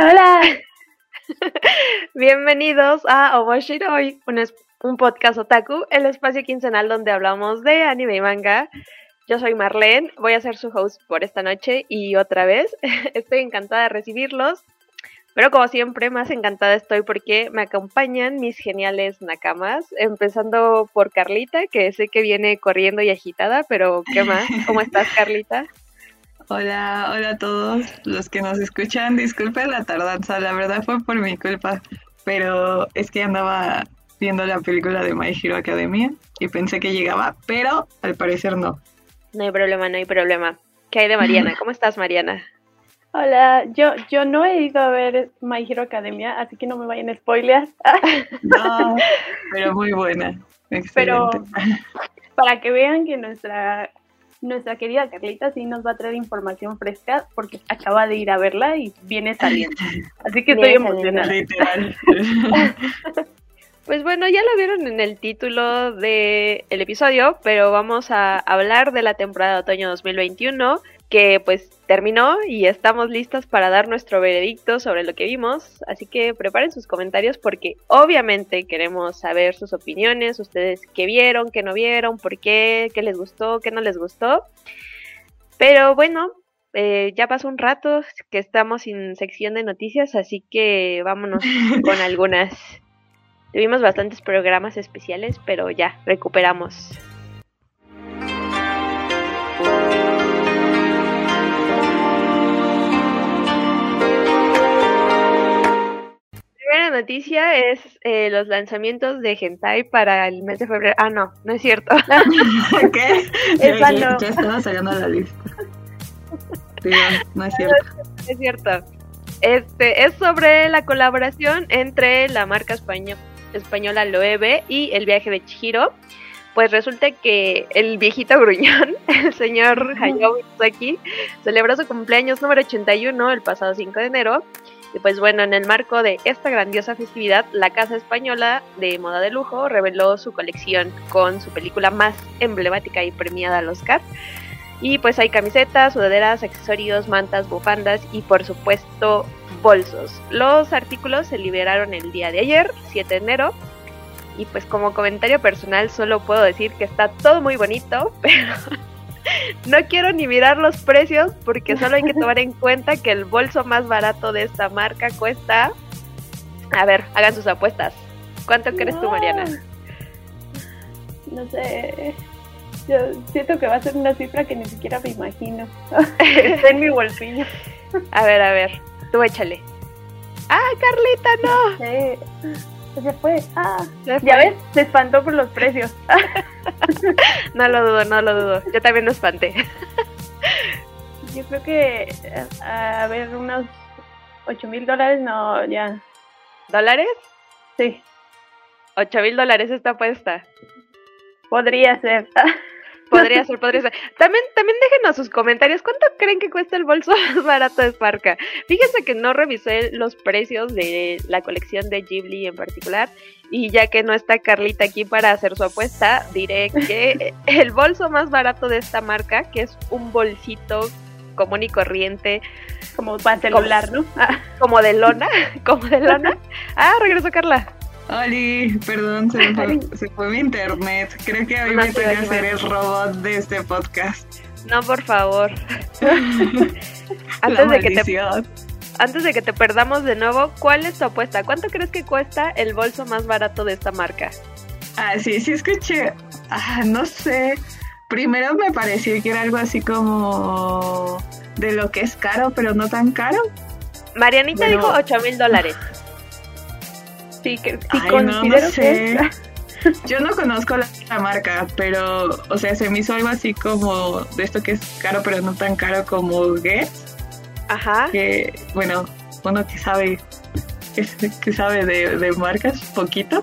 Hola. Bienvenidos a Omoshiroi, un, un podcast otaku, el espacio quincenal donde hablamos de anime y manga. Yo soy Marlene, voy a ser su host por esta noche y otra vez estoy encantada de recibirlos. Pero como siempre, más encantada estoy porque me acompañan mis geniales nakamas, empezando por Carlita, que sé que viene corriendo y agitada, pero ¿qué más? ¿Cómo estás, Carlita? Hola, hola a todos los que nos escuchan. Disculpen la tardanza, la verdad fue por mi culpa, pero es que andaba viendo la película de My Hero Academia y pensé que llegaba, pero al parecer no. No hay problema, no hay problema. ¿Qué hay de Mariana? ¿Cómo estás, Mariana? Hola, yo, yo no he ido a ver My Hero Academia, así que no me vayan a spoilear. No, pero muy buena. Excelente. Pero para que vean que nuestra, nuestra querida Carlita sí nos va a traer información fresca, porque acaba de ir a verla y viene saliendo. Así que estoy emocionada. Literal. Pues bueno, ya lo vieron en el título del el episodio, pero vamos a hablar de la temporada de otoño 2021, que pues terminó y estamos listas para dar nuestro veredicto sobre lo que vimos. Así que preparen sus comentarios porque obviamente queremos saber sus opiniones, ustedes qué vieron, qué no vieron, por qué, qué les gustó, qué no les gustó. Pero bueno, eh, ya pasó un rato que estamos sin sección de noticias, así que vámonos con algunas. Tuvimos bastantes programas especiales, pero ya, recuperamos. Primera noticia es eh, los lanzamientos de Hentai para el mes de febrero. Ah, no, no es cierto. ¿Qué? Esa ya, no. ya estaba sacando la lista. Sí, no, no es cierto. No es cierto. Este es sobre la colaboración entre la marca españo- española Loewe y el viaje de Chihiro. Pues resulta que el viejito gruñón, el señor Hayao Miyazaki, celebró su cumpleaños número 81 el pasado 5 de enero. Y pues bueno, en el marco de esta grandiosa festividad, la casa española de moda de lujo reveló su colección con su película más emblemática y premiada al Oscar. Y pues hay camisetas, sudaderas, accesorios, mantas, bufandas y por supuesto bolsos. Los artículos se liberaron el día de ayer, 7 de enero. Y pues como comentario personal solo puedo decir que está todo muy bonito, pero no quiero ni mirar los precios porque solo hay que tomar en cuenta que el bolso más barato de esta marca cuesta... A ver, hagan sus apuestas. ¿Cuánto crees tú. Mariana? No sé. Yo siento que va a ser una cifra que ni siquiera me imagino. Está en mi bolsillo. A ver, a ver, tú échale. ¡Ah, Carlita, no! Sí. Se fue. Ah. Se fue. Ya ves, se espantó por los precios. No lo dudo, no lo dudo. Yo también lo espanté. Yo creo que, a ver, unos 8 mil dólares, no, ya. ¿Dólares? Sí, 8 mil dólares esta apuesta. podría ser. Podría ser, podría ser. También, también déjenos sus comentarios. ¿Cuánto creen que cuesta el bolso más barato de Sparka? Fíjense que no revisé los precios de la colección de Ghibli en particular. Y ya que no está Carlita aquí para hacer su apuesta, diré que el bolso más barato de esta marca, que es un bolsito común y corriente, Como para celular, ¿no? Ah, como de lona, como de lona. Ah, regresó Carla. Oli, perdón, se, fue, se fue mi internet. Creo que hoy No me toca ser el robot de este podcast. No, por favor. Antes de que te maldición. Antes de que te perdamos de nuevo, ¿cuál es tu apuesta? ¿Cuánto crees que cuesta el bolso más barato de esta marca? Ah, sí, sí escuché. Ah, no sé. Primero me pareció que era algo así como de lo que es caro, pero no tan caro. Marianita Bueno. dijo 8 mil dólares. Sí, que sí Ay, no, considero no sé. Yo no conozco la, la marca, pero, o sea, se me hizo algo así como de esto que es caro, pero no tan caro como Guess, Ajá. que, bueno, uno que sabe, que, que sabe de, de marcas, poquito.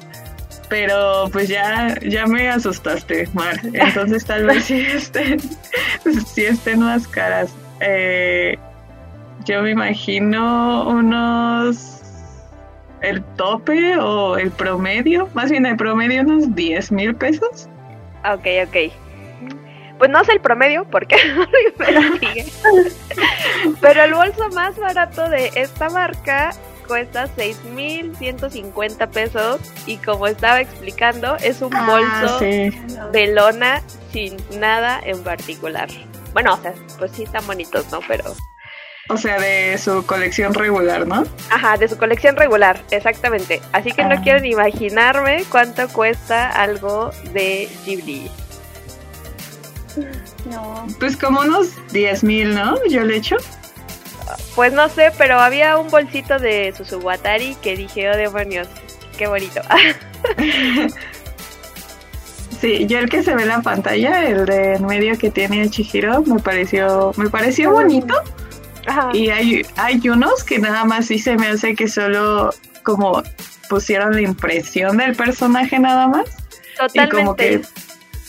Pero pues ya, ya me asustaste, Mar. Entonces tal vez sí estén, sí estén más caras. Eh, yo me imagino unos el tope o el promedio, más bien el promedio unos 10 mil pesos. Ok, ok. Pues no sé el promedio porque no lo investigué. Pero el bolso más barato de esta marca cuesta 6.150 pesos y como estaba explicando es un Ah, bolso sí. de lona sin nada en particular. Bueno, o sea, pues sí están bonitos, ¿no? Pero, O sea, de su colección regular, ¿no? ajá, de su colección regular, exactamente. Así que no Ah. quiero ni imaginarme cuánto cuesta algo de Ghibli. No. Pues como unos 10 mil, ¿no? Yo le echo. Pues no sé, pero había un bolsito de Susuwatari que dije, oh demonios, qué bonito. Sí, yo el que se ve en la pantalla, el de en medio que tiene Chihiro, me pareció, me pareció bonito. Ajá. Y hay, hay unos que nada más sí se me hace que solo como pusieron la impresión del personaje nada más. Y como que Totalmente.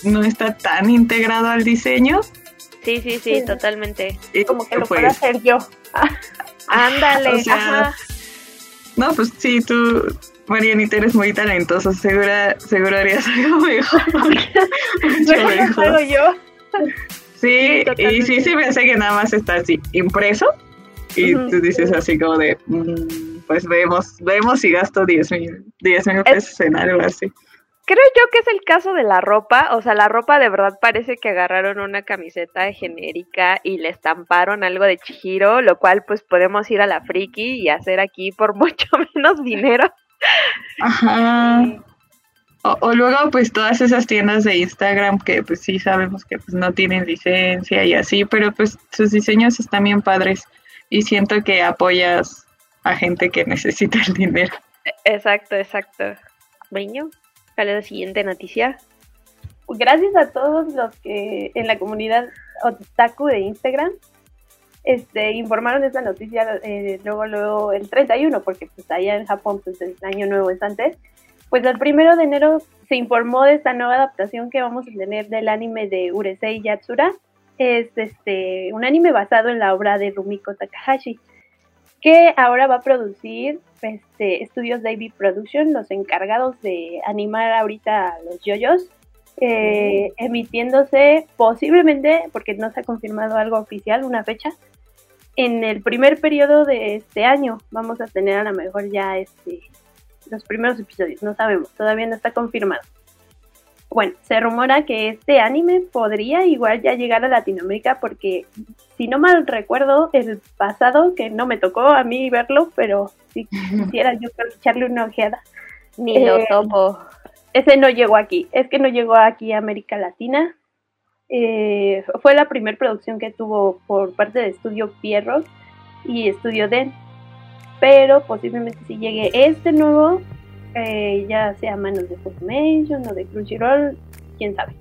no está tan integrado al diseño. Sí, sí, sí, Sí. totalmente. Y Como que lo pues, puedo hacer yo. Ándale, O sea, ajá. No, pues sí, tú, Marianita, eres muy talentosa, segura, seguro harías algo mejor. Mucho Mejor lo mejor. hago yo. Sí, y sí me hace que nada más está así, impreso, y Ujú. tú dices así como de, mm, pues vemos, vemos si gasto 10 mil, 10 mil pesos en algo así. Creo yo que es el caso de la ropa, o sea, la ropa de verdad parece que agarraron una camiseta genérica y le estamparon algo de Chihiro, lo cual pues podemos ir a la friki y hacer aquí por mucho menos dinero. Ajá. O, luego pues todas esas tiendas de Instagram que pues sí sabemos que pues no tienen licencia y así, pero pues sus diseños están bien padres y siento que apoyas a gente que necesita el dinero. Exacto, exacto. Bueno, ¿cuál es la siguiente noticia? Gracias a todos los que en la comunidad otaku de Instagram este, informaron esta noticia eh, luego, luego el 31, porque pues allá en Japón pues el año nuevo es antes. Pues el primero de enero se informó de esta nueva adaptación que vamos a tener del anime de Urusei Yatsura. Es este un anime basado en la obra de Rumiko Takahashi, que ahora va a producir este, estudios David Production, los encargados de animar ahorita a los yoyos, eh, emitiéndose posiblemente, porque no se ha confirmado algo oficial, una fecha, en el primer periodo de este año. Vamos a tener a lo mejor ya este, los primeros episodios, no sabemos, todavía no está confirmado. Bueno, se rumora que este anime podría igual ya llegar a Latinoamérica porque, si no mal recuerdo, el pasado, que no me tocó a mí verlo, pero si quisiera yo creo echarle una ojeada, Ni lo Eh, topo. ese no llegó aquí, es que no llegó aquí a América Latina. Eh, fue la primera producción que tuvo por parte de Estudio Pierrot y Estudio Den, pero posiblemente si llegue este nuevo, eh, ya sea a manos de Funimation o de Crunchyroll, quién sabe.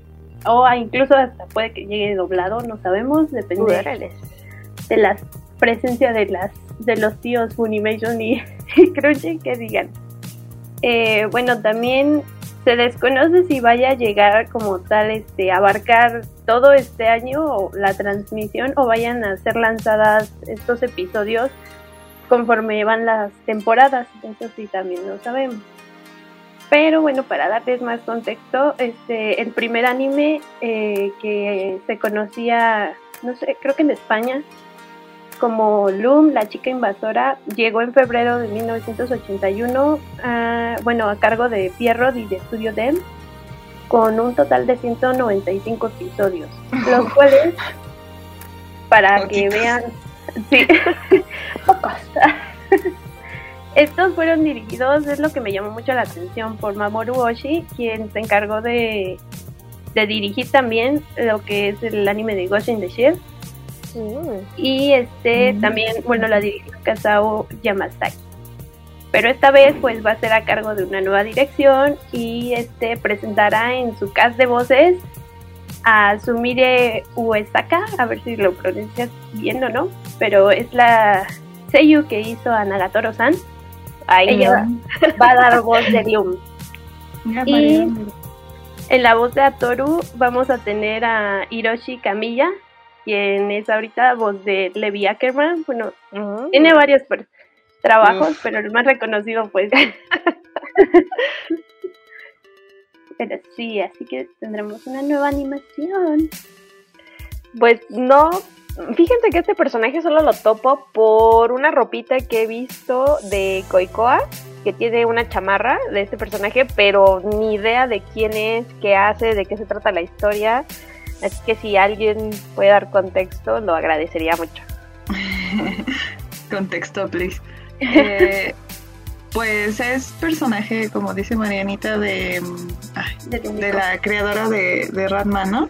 O incluso hasta puede que llegue doblado, no sabemos, depende de la presencia de las de los tíos Funimation y, y Crunchy que digan. Eh, bueno, también se desconoce si vaya a llegar como tal este abarcar todo este año o la transmisión o vayan a ser lanzadas estos episodios conforme van las temporadas, eso sí también lo sabemos. Pero bueno, para darles más contexto, este el primer anime eh, que se conocía, no sé, creo que en España, como Loom, la chica invasora, llegó en febrero de 1981, ah, bueno, a cargo de Pierrot y de Studio Dem, con un total de 195 episodios, los cuales, para que vean, sí, pocos. Estos fueron dirigidos, es lo que me llamó mucho la atención, por Mamoru Oshii, quien se encargó de, de dirigir también lo que es el anime de Ghost in the Shell. Y este Mm. también, bueno, la dirigió Kazao Yamazaki. Pero esta vez pues va a ser a cargo de una nueva dirección y este presentará en su cast de voces a Sumire Uesaka, a ver si lo pronuncias bien o no, pero es la Seiyu que hizo a Nagatoro-san. Ella va a dar voz de Loom. Y- En la voz de Atoru vamos a tener a Hiroshi Kamiya, quien es ahorita voz de Levi Ackerman. Bueno, no. tiene varios trabajos, pero el más reconocido pues. pero sí, así que tendremos una nueva animación. Pues no, fíjense que este personaje solo lo topo por una ropita que he visto de Koikoa, que tiene una chamarra de este personaje, pero ni idea de quién es, qué hace, de qué se trata la historia. Así que si alguien puede dar contexto, lo agradecería mucho. contexto, please. Eh, pues es personaje, como dice Marianita, de, de, la creadora de, de Ratman, ¿no?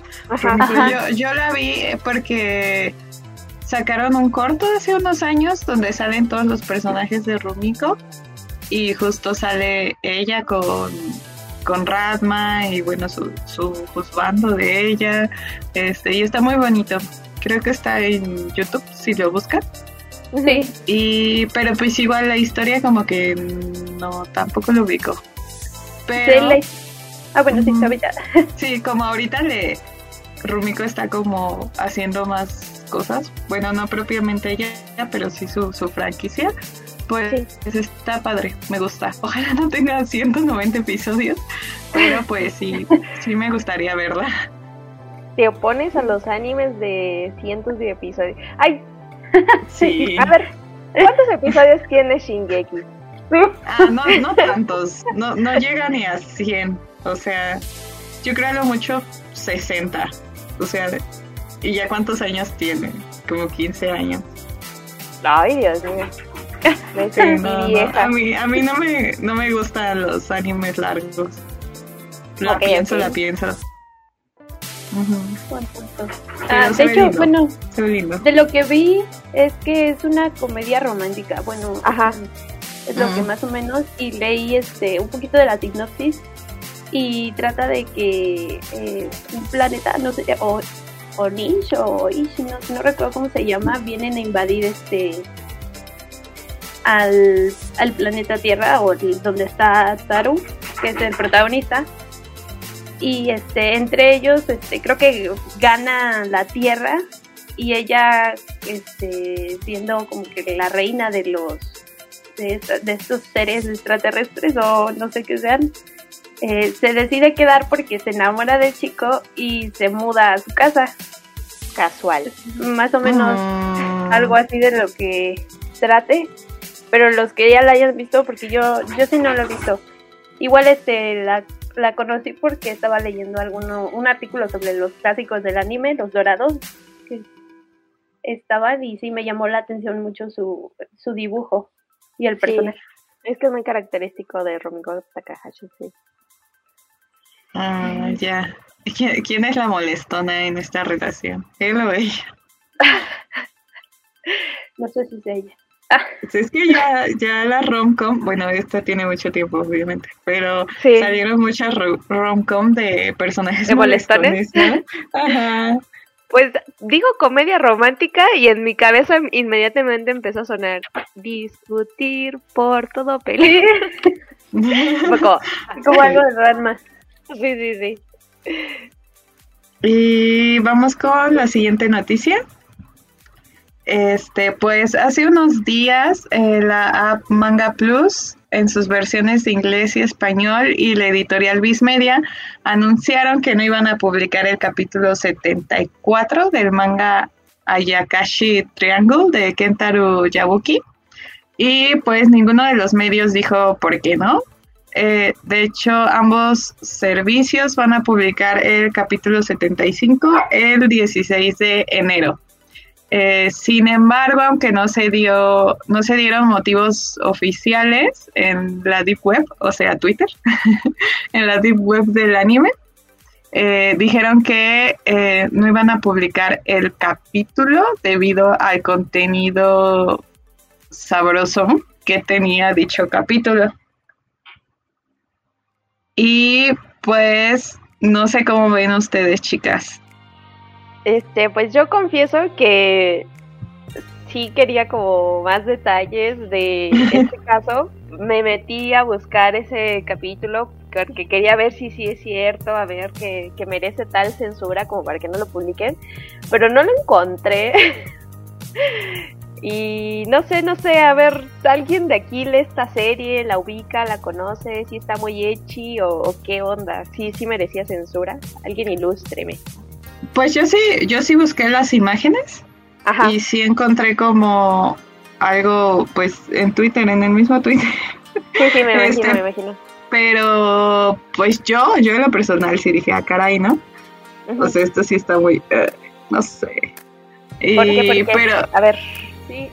Yo, yo la vi porque sacaron un corto hace unos años donde salen todos los personajes de Rumiko y justo sale ella con, con Ratma y bueno su, su juzgando de ella este y está muy bonito. Creo que está en YouTube si lo buscan Sí. Y, pero pues igual la historia como que no, tampoco lo ubico. Pero... Ah, bueno, sí, ahorita. Sí, como ahorita le... Rumiko está como haciendo más cosas. Bueno, no propiamente ella, pero sí su, su franquicia. Pues está padre, me gusta. Ojalá no tenga 190 episodios, pero pues sí, sí me gustaría verla. Te opones a los animes de cientos de episodios. Ay, Sí. A ver, ¿cuántos episodios tiene Shingeki? Ah, no, no tantos, no, no llega ni a 100, o sea, yo creo lo mucho 60, o sea, ¿y ya cuántos años tiene? Como 15 años. Ay, Dios mío. a, mí, a mí no me, no me gustan los animes largos. La pienso, la pienso. Ah, de hecho, bueno, de lo que vi es que es una comedia romántica. Bueno, ajá, es lo que más o menos. Y leí este un poquito de la sinopsis y trata de que eh, un planeta, no sé, o, o Nish o Ish, no, no recuerdo cómo se llama, vienen a invadir este al, al planeta Tierra o donde está Taru, que es el protagonista y este entre ellos este creo que gana la tierra y ella este siendo como que la reina de los de, estos seres extraterrestres o no sé qué sean eh, se decide quedar porque se enamora del chico y se muda a su casa. Casual. Más o menos ah. algo así de lo que trate pero los que ya la hayan visto porque yo yo sí no lo he visto. Igual este la la conocí porque estaba leyendo alguno, un artículo sobre los clásicos del anime, los dorados, que estaban y sí me llamó la atención mucho su, su dibujo y el personaje. Es que es muy característico de Romiko Takahashi, sí. Ah, ya. ¿Quién es la molestona en esta relación? ¿Él o ella? no sé si es ella. Es que ya, ya la romcom, bueno, esta tiene mucho tiempo, obviamente, pero salieron muchas romcom de personajes ¿De molestones. Ajá. Pues digo comedia romántica y en mi cabeza inmediatamente empezó a sonar discutir por todo peli. como, como algo de drama. Sí, sí, sí. Y vamos con la siguiente noticia. Este, pues hace unos días eh, la app Manga Plus, en sus versiones de inglés y español, y la editorial Viz Media anunciaron que no iban a publicar el capítulo 74 del manga Ayakashi Triangle de Kentaro Yabuki. Y pues ninguno de los medios dijo por qué no. Eh, de hecho, ambos servicios van a publicar el capítulo 75 el 16 de enero. Eh, sin embargo, aunque no se dio, no se dieron motivos oficiales en la deep web, o sea, Twitter, en la deep web del anime, eh, dijeron que eh, no iban a publicar el capítulo debido al contenido sabroso que tenía dicho capítulo. Y pues no sé cómo ven ustedes, chicas. Este, pues yo confieso que sí quería como más detalles de este caso. Me metí a buscar ese capítulo porque quería ver si sí es cierto, a ver que, que merece tal censura como para que no lo publiquen, pero no lo encontré. y no sé, no sé, a ver, alguien de aquí lee esta serie, la ubica, la conoce, si está muy hechi o, qué onda, si sí merecía censura. Alguien ilústreme. Pues yo sí, yo sí busqué las imágenes Ajá. y sí encontré como algo, pues en Twitter, en el mismo Twitter. Sí, sí, me imagino, Este, me imagino. Pero pues yo, yo en lo personal sí dije, ah, caray, ¿no? O sea, esto sí está muy, eh, no sé. Y, ¿Por qué? ¿Por qué? pero, A ver, Sí,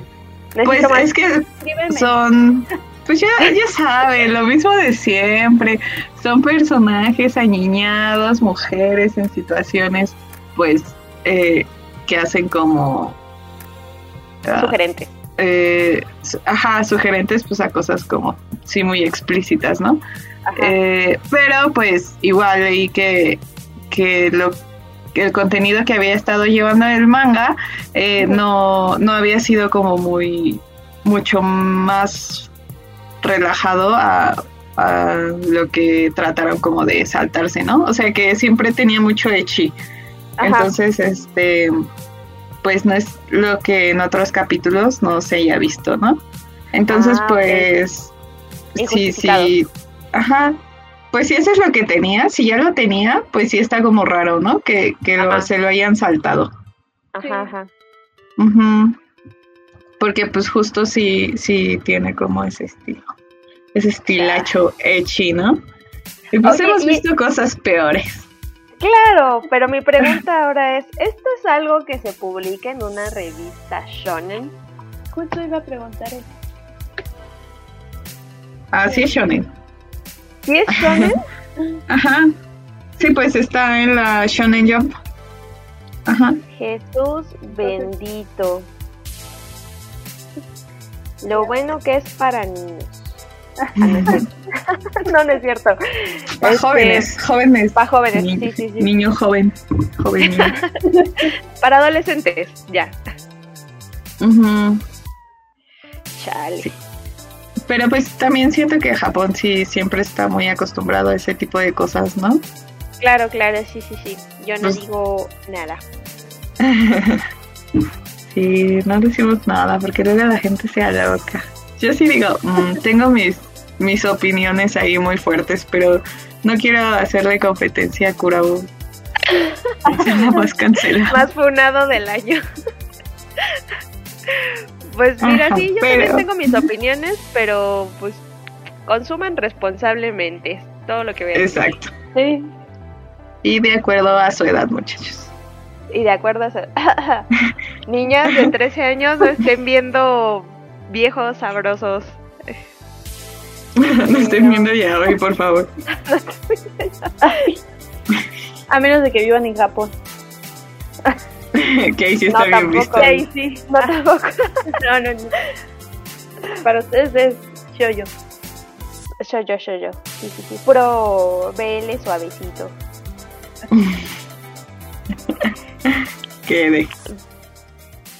necesito pues más. es que escríbeme. son, pues ya, ya saben, lo mismo de siempre. Son personajes añiñados, mujeres en situaciones, pues, eh, que hacen como... ah, Sugerente. eh, ajá, sugerentes pues a cosas como, sí, muy explícitas, ¿no? Eh, pero pues igual leí que, que lo que el contenido que había estado llevando el manga eh, no, no había sido como muy mucho más relajado a, a lo que trataron como de saltarse, ¿no? O sea que siempre tenía mucho echi. Ajá. Entonces, este pues no es lo que en otros capítulos no se haya visto, ¿no? Entonces, Ah, pues sí, sí, ajá. Pues si eso es lo que tenía, si ya lo tenía, pues sí está como raro, ¿no? Que, que lo- se lo hayan saltado. Ajá, ajá. Ujú. Porque pues justo sí, sí tiene como ese estilo. Ese estilacho echi, ¿no? Y pues hemos y- visto cosas peores. Claro, pero mi pregunta ahora es, ¿esto es algo que se publica en una revista shonen? Justo iba a preguntar eso. Así es Shonen. ¿Sí es shonen? Ajá. Sí, pues está en la Shonen Jump. Ajá. Jesús bendito. Lo bueno que es para niños. No, es cierto. no, no es cierto. Para Este, jóvenes, jóvenes. Para jóvenes, Ni- sí, sí, sí. Niño joven. Joven niño. Para adolescentes, ya. Ujú. Chale. Pero pues también siento que Japón sí siempre está muy acostumbrado a ese tipo de cosas, ¿no? Claro, claro, sí, sí, sí. Yo no Pues- digo nada. sí, no decimos nada porque luego la gente se loca. Yo sí digo, mm, tengo mis, mis opiniones ahí muy fuertes, pero no quiero hacerle competencia a Kurabo. Nada más cancela. Más funado del año. pues mira, Ajá, sí, yo pero- también tengo mis opiniones, pero pues consuman responsablemente. es Todo lo que vean. Exacto. Sí, Y de acuerdo a su edad, muchachos. Y de acuerdo a eso- Niñas de 13 años no estén viendo viejos sabrosos. No estén viendo ya hoy, por favor. a menos de que vivan en Japón. que ahí sí No, está bien tampoco. visto. Y ahí sí. No tampoco. No, no, no. Para ustedes es shoyo. Soy yo, soy yo. Sí, sí, sí. Puro BL suavecito. Que de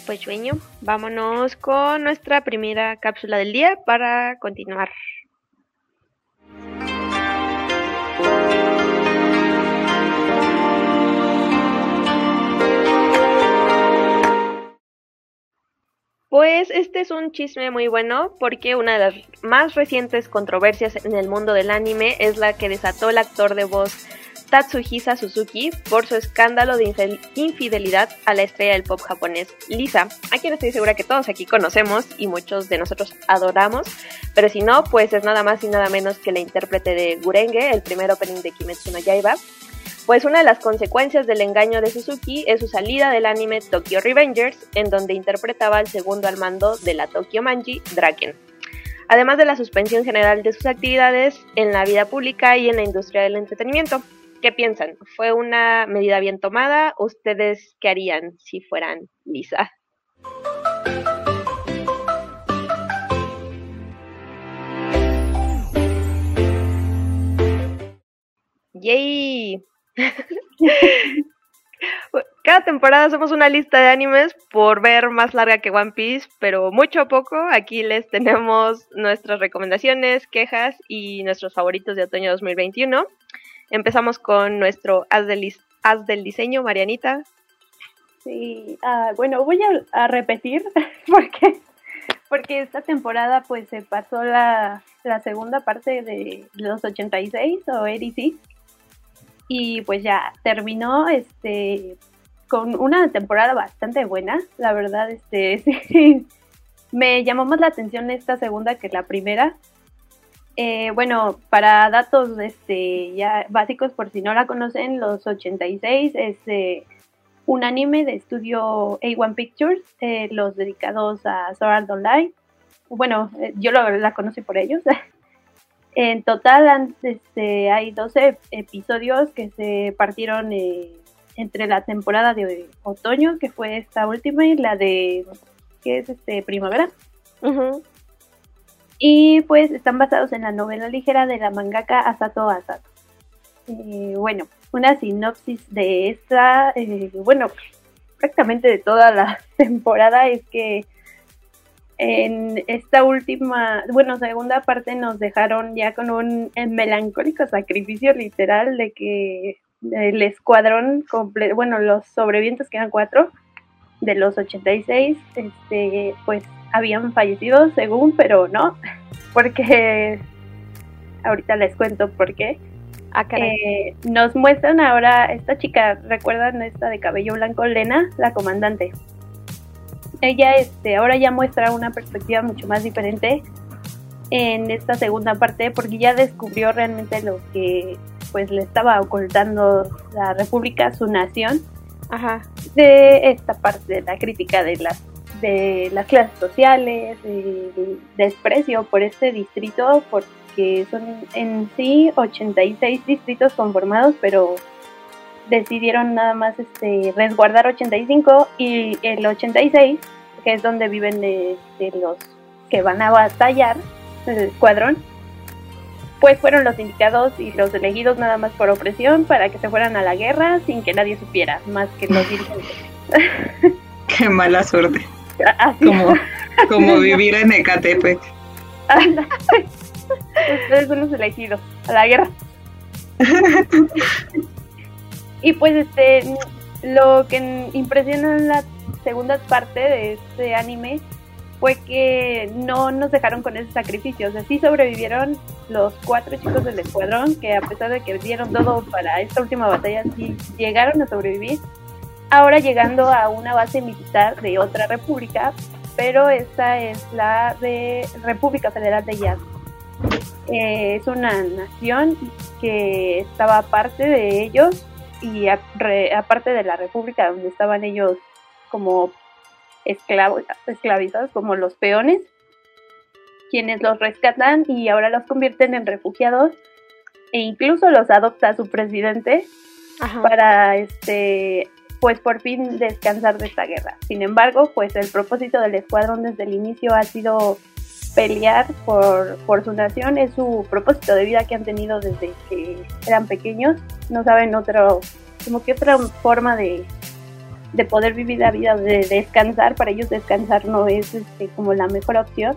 Pues sueño, vámonos con nuestra primera cápsula del día para continuar. Pues este es un chisme muy bueno porque una de las más recientes controversias en el mundo del anime es la que desató el actor de voz Tatsuhisa Suzuki por su escándalo de infidelidad a la estrella del pop japonés Lisa, a quien estoy segura que todos aquí conocemos y muchos de nosotros adoramos, pero si no, pues es nada más y nada menos que la intérprete de Gurenge, el primer opening de Kimetsu no Yaiba. Pues una de las consecuencias del engaño de Suzuki es su salida del anime Tokyo Revengers, en donde interpretaba al segundo al mando de la Tokyo Manji, Draken. Además de la suspensión general de sus actividades en la vida pública y en la industria del entretenimiento. ¿Qué piensan? ¿Fue una medida bien tomada? ¿Ustedes qué harían si fueran Lisa? ¡Yay! Cada temporada hacemos una lista de animes por ver más larga que One Piece, pero mucho a poco. Aquí les tenemos nuestras recomendaciones, quejas y nuestros favoritos de otoño 2021. Empezamos con nuestro Haz del, Diseño, Marianita. Sí, ah, bueno, voy a, repetir porque porque esta temporada pues se pasó la, la segunda parte de los 86 o 86 y pues ya terminó este con una temporada bastante buena, la verdad, este, me llamó más la atención esta segunda que la primera. Eh, bueno, para datos este, ya básicos, por si no la conocen, Los 86 es eh, un anime de estudio A1 Pictures, eh, los dedicados a Sword Online. Bueno, yo la conocí por ellos. en total este, hay 12 episodios que se partieron entre la temporada de otoño, que fue esta última, y la de, que es este, primavera. Y pues están basados en la novela ligera de la mangaka Asato Asato. Eh, bueno, una sinopsis de esta, eh, bueno, prácticamente de toda la temporada es que en esta última, bueno, segunda parte nos dejaron ya con un melancólico sacrificio literal de que el escuadrón bueno, los sobrevivientes que eran cuatro de los 86, este, pues habían fallecido según, pero no, porque ahorita les cuento por qué. Ah, eh, nos muestran ahora esta chica, ¿recuerdan esta de cabello blanco, Lena, la comandante? Ella este, ahora ya muestra una perspectiva mucho más diferente en esta segunda parte porque ya descubrió realmente lo que pues le estaba ocultando la República, su nación, Ajá. de esta parte de la crítica de las de las clases sociales, de, desprecio por este distrito, porque son en sí 86 distritos conformados, pero decidieron nada más este resguardar 85 y el 86, que es donde viven de, los que van a batallar, el escuadrón, pues fueron los indicados y los elegidos nada más por opresión para que se fueran a la guerra sin que nadie supiera, más que los dirigentes. Qué mala suerte. Como, como vivir en Ecatepec. Ustedes son los elegidos a la guerra. y pues este lo que impresiona en la segunda parte de este anime fue que no nos dejaron con ese sacrificio. O sea, sí sobrevivieron los cuatro chicos del escuadrón, que a pesar de que dieron todo para esta última batalla, sí llegaron a sobrevivir. Ahora llegando a una base militar de otra república, pero esta es la de República Federal de Yad. Eh, es una nación que estaba aparte de ellos y aparte de la república donde estaban ellos como esclavos, esclavizados como los peones, quienes los rescatan y ahora los convierten en refugiados e incluso los adopta su presidente para este pues por fin descansar de esta guerra. Sin embargo, pues el propósito del escuadrón desde el inicio ha sido pelear por, por su nación, es su propósito de vida que han tenido desde que eran pequeños, no saben otro, como que otra forma de, de poder vivir la vida, de descansar, para ellos descansar no es este, como la mejor opción.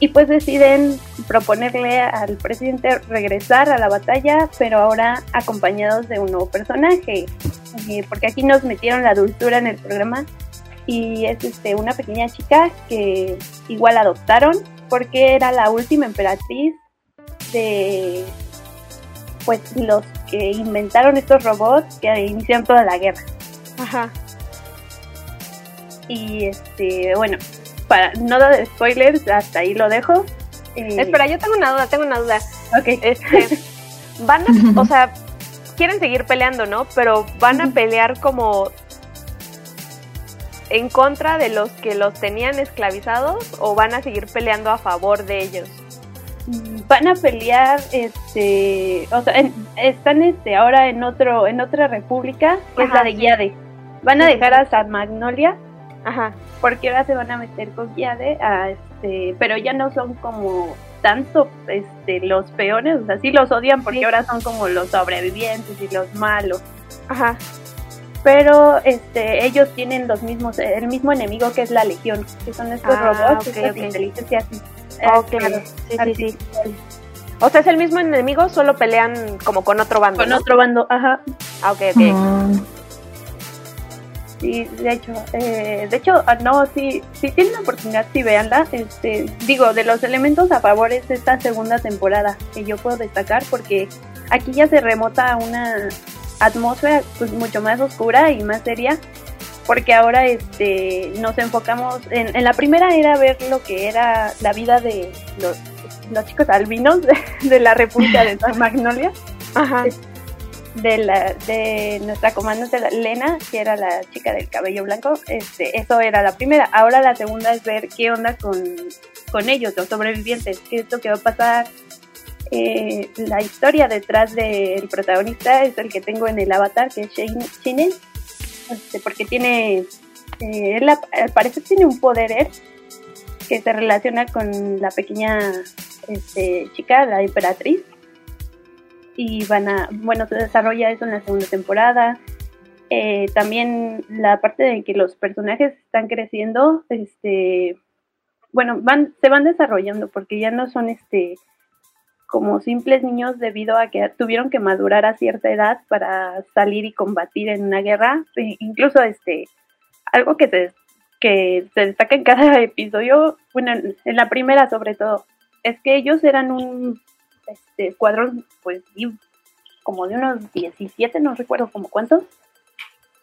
Y pues deciden proponerle al presidente regresar a la batalla, pero ahora acompañados de un nuevo personaje, eh, porque aquí nos metieron la dulzura en el programa y es este, una pequeña chica que igual adoptaron porque era la última emperatriz de pues los que inventaron estos robots que iniciaron toda la guerra. Ajá. Y este, bueno, para no dar spoilers, hasta ahí lo dejo. Espera, yo tengo una duda, tengo una duda. Ok. Este, van a, o sea, quieren seguir peleando, ¿no? Pero van a pelear como en contra de los que los tenían esclavizados o van a seguir peleando a favor de ellos? Van a pelear, este, o sea, están este ahora en otro, en otra república, que es la de Guiade. Van a dejar a San Magnolia, ajá, porque ahora se van a meter con Guiade, a este, pero ya no son como tanto este los peones, o sea, sí los odian porque ahora son como los sobrevivientes y los malos. Ajá. Pero este ellos tienen los mismos el mismo enemigo que es la legión, que son estos Ah, robots, ok, estas ok. inteligencias Ok, claro, sí, sí, sí. O sea, es el mismo enemigo, solo pelean como con otro bando. Con ¿no? otro bando, ajá. Ah, ok, ok. Mm, Sí, de hecho, eh, de hecho, ah, no, sí, si tienen la oportunidad, sí, véanla. Este, digo, de los elementos a favor es esta segunda temporada que yo puedo destacar porque aquí ya se remota a una atmósfera pues mucho más oscura y más seria porque ahora este nos enfocamos en, en la primera era ver lo que era la vida de los, los chicos albinos de, de la República de San Magnolia Ajá. De la de nuestra comandante Lena, que era la chica del cabello blanco, este, eso era la primera. Ahora la segunda es ver qué onda con, con ellos, los sobrevivientes, qué es lo que va a pasar. Eh, la historia detrás del protagonista es el que tengo en el avatar, que es Shane, este, porque tiene, eh, él al tiene un poder él, que se relaciona con la pequeña este, chica, la emperatriz y van a, bueno, se desarrolla eso en la segunda temporada. Eh, también la parte de que los personajes están creciendo, este, bueno, van, se van desarrollando porque ya no son este como simples niños debido a que tuvieron que madurar a cierta edad para salir y combatir en una guerra. E incluso este, algo que se, que se destaca en cada episodio, bueno, en, la primera sobre todo, es que ellos eran un este, escuadrón, pues, como de unos 17, no recuerdo como cuántos.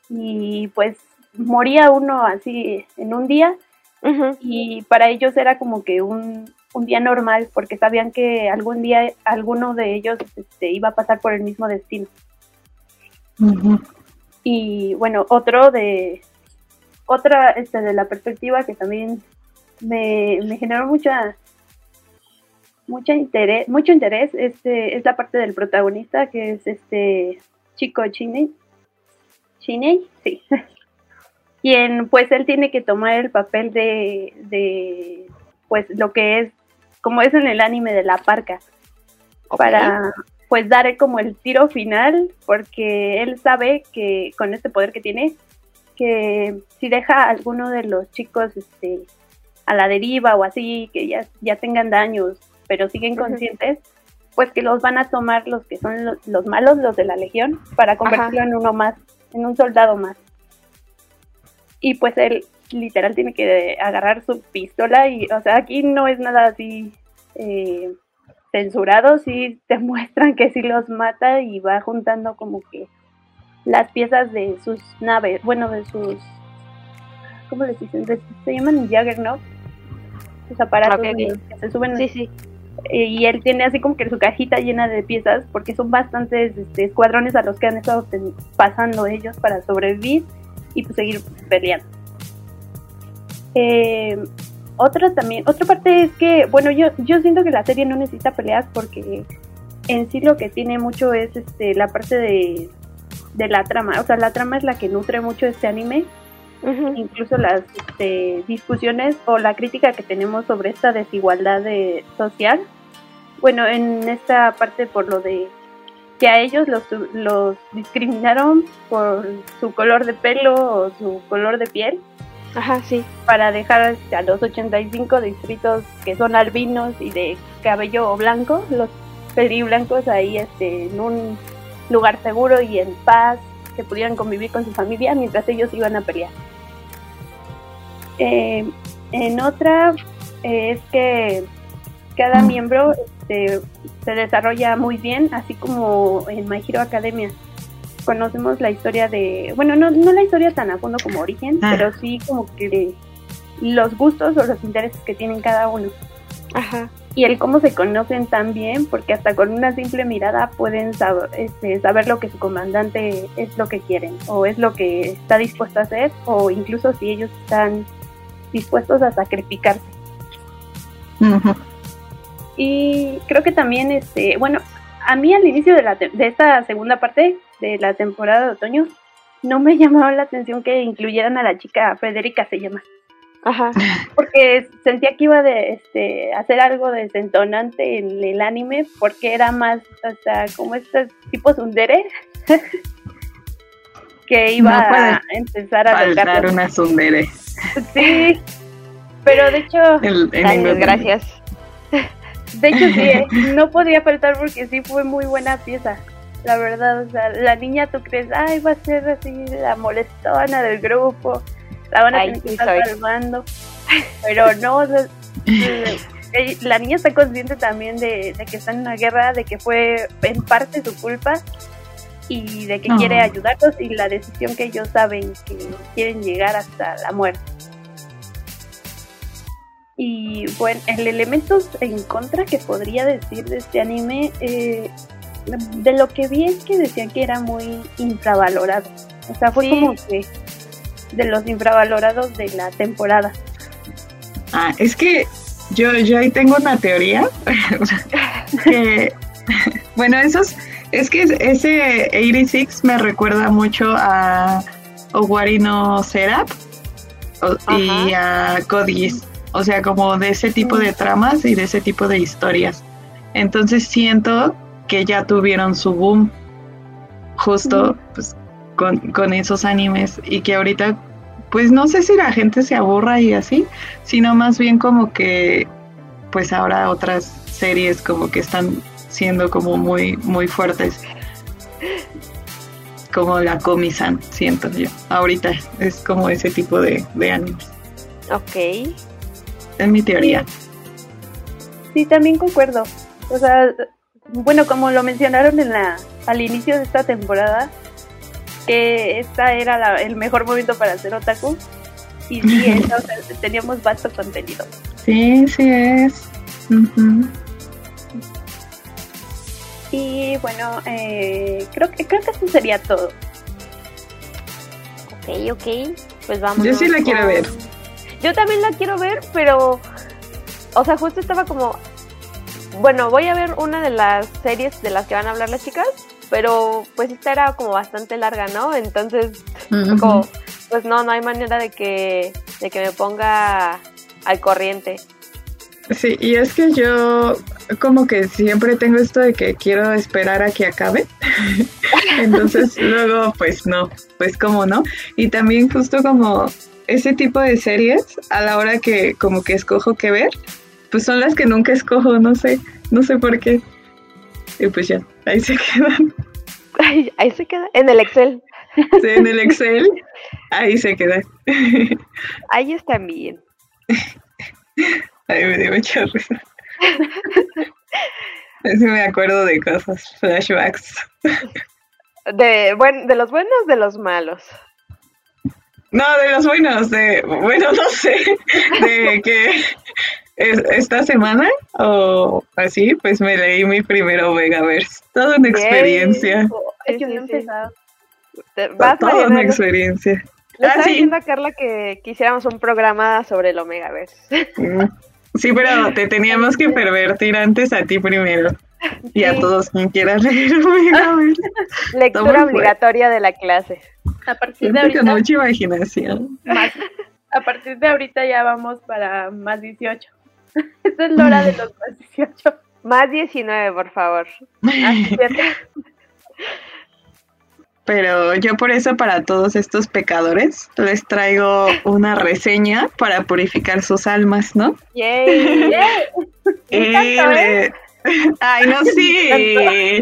Y pues moría uno así en un día y para ellos era como que un, un día normal porque sabían que algún día alguno de ellos este, iba a pasar por el mismo destino. Y bueno, otro de otra este de la perspectiva que también me, me generó mucha mucha interés, mucho interés este es la parte del protagonista que es este chico Chiney. Chiney, sí. Quien pues él tiene que tomar el papel de, de pues lo que es como es en el anime de la parca para pues dar como el tiro final porque él sabe que con este poder que tiene que si deja a alguno de los chicos este a la deriva o así que ya, ya tengan daños pero siguen conscientes pues que los van a tomar los que son los, los malos los de la legión para convertirlo en uno más en un soldado más. Y pues él literal tiene que agarrar su pistola y o sea aquí no es nada así eh, censurado, sí te muestran que sí los mata y va juntando como que las piezas de sus naves, bueno, de sus, ¿cómo les dicen? Se llaman Juggernaut, sus aparatos que se suben Sí, sí. Y él tiene así como que su cajita llena de piezas porque son bastantes este, escuadrones a los que han estado pasando ellos para sobrevivir y pues seguir peleando. Eh, otra también, otra parte es que, bueno, yo, yo siento que la serie no necesita peleas porque en sí lo que tiene mucho es este la parte de, de la trama, o sea, la trama es la que nutre mucho este anime Incluso las este, discusiones o la crítica que tenemos sobre esta desigualdad de, social. Bueno, en esta parte por lo de que a ellos los, los discriminaron por su color de pelo o su color de piel Ajá, sí. para dejar a los 85 distritos que son albinos y de cabello blanco, los blancos ahí este, en un lugar seguro y en paz, que pudieran convivir con su familia mientras ellos iban a pelear. Eh, en otra eh, es que cada miembro este, se desarrolla muy bien, así como en My Hero Academia. Conocemos la historia de, bueno, no, no la historia tan a fondo como Origen, Ah. pero sí como que los gustos o los intereses que tienen cada uno. Ajá. Y el cómo se conocen tan bien, porque hasta con una simple mirada pueden sab- este, saber lo que su comandante es lo que quieren, o es lo que está dispuesto a hacer, o incluso si ellos están dispuestos a sacrificarse. Ujú. Y creo que también, este, bueno, a mí al inicio de, la de esta segunda parte de la temporada de otoño, no me llamaba la atención que incluyeran a la chica Federica, se llama. Ajá. porque sentía que iba de este hacer algo desentonante en el anime porque era más o sea como este tipo tsundere que iba No a empezar a tocar una sundere. sí pero de hecho El- gracias. de hecho sí eh, no podía faltar porque sí fue muy buena pieza la verdad o sea la niña tú crees ay va a ser así la molestona del grupo la van a Ay, tener que sí estar soy. salvando pero no o sea, eh, la niña está consciente también de, de que está en una guerra, de que fue en parte su culpa y de que quiere ayudarlos y la decisión que ellos saben que quieren llegar hasta la muerte. Y bueno, el elemento en contra que podría decir de este anime, eh, de lo que vi es que decían que era muy infravalorado. O sea, fue como que de los infravalorados de la temporada. Ah, es que yo, yo ahí tengo una teoría. que, bueno, esos, es que ese 86 me recuerda mucho a Owarino Serap y a Codis. O sea, como de ese tipo de tramas y de ese tipo de historias. Entonces siento que ya tuvieron su boom justo pues, con, con esos animes y que ahorita pues no sé si la gente se aburra y así, sino más bien como que pues ahora otras series como que están siendo como muy muy fuertes. Como la Comisan, siento yo. Ahorita es como ese tipo de, de animes. Ok. Es mi teoría. Sí, también concuerdo. O sea, bueno, como lo mencionaron en la al inicio de esta temporada, que esta era el mejor momento para hacer otaku. Y sí, teníamos vasto contenido. Sí, sí es. Y bueno, eh, creo que creo que eso sería todo. Ok, ok. Pues vamos. Yo sí la quiero ver. Yo también la quiero ver, pero. O sea, justo estaba como. Bueno, voy a ver una de las series de las que van a hablar las chicas pero pues esta era como bastante larga, ¿no? Entonces, como, pues no, no hay manera de que, de que me ponga al corriente. Sí, y es que yo como que siempre tengo esto de que quiero esperar a que acabe. Entonces luego pues no, pues como no. Y también justo como ese tipo de series a la hora que como que escojo qué ver, pues son las que nunca escojo, no sé, no sé por qué. Y pues ya, ahí se quedan. Ahí, se queda, en el Excel. Sí, en el Excel, ahí se queda. Ahí están bien. Ahí me dio mucha risa. Así me acuerdo de cosas, flashbacks. De, bueno, de los buenos, de los malos. No, de los buenos, de, bueno, no sé, de que esta semana o así, pues me leí mi primero Vegaverse. Toda una experiencia. Es que no empezado. Toda una experiencia. Le estaba ah, diciendo a Carla que quisiéramos un programa sobre el Omegaverse. Mm. Sí, pero te teníamos que pervertir antes a ti primero. Y a todos quien quiera leer. Lectura obligatoria de la clase. A partir de ahorita. mucha imaginación. a partir de ahorita ya vamos para más 18. Esa es la hora de los más 18. Más 19, por favor. Pero yo por eso para todos estos pecadores les traigo una reseña para purificar sus almas, ¿no? ¡Yay! ¿eh? Ay, no, sí.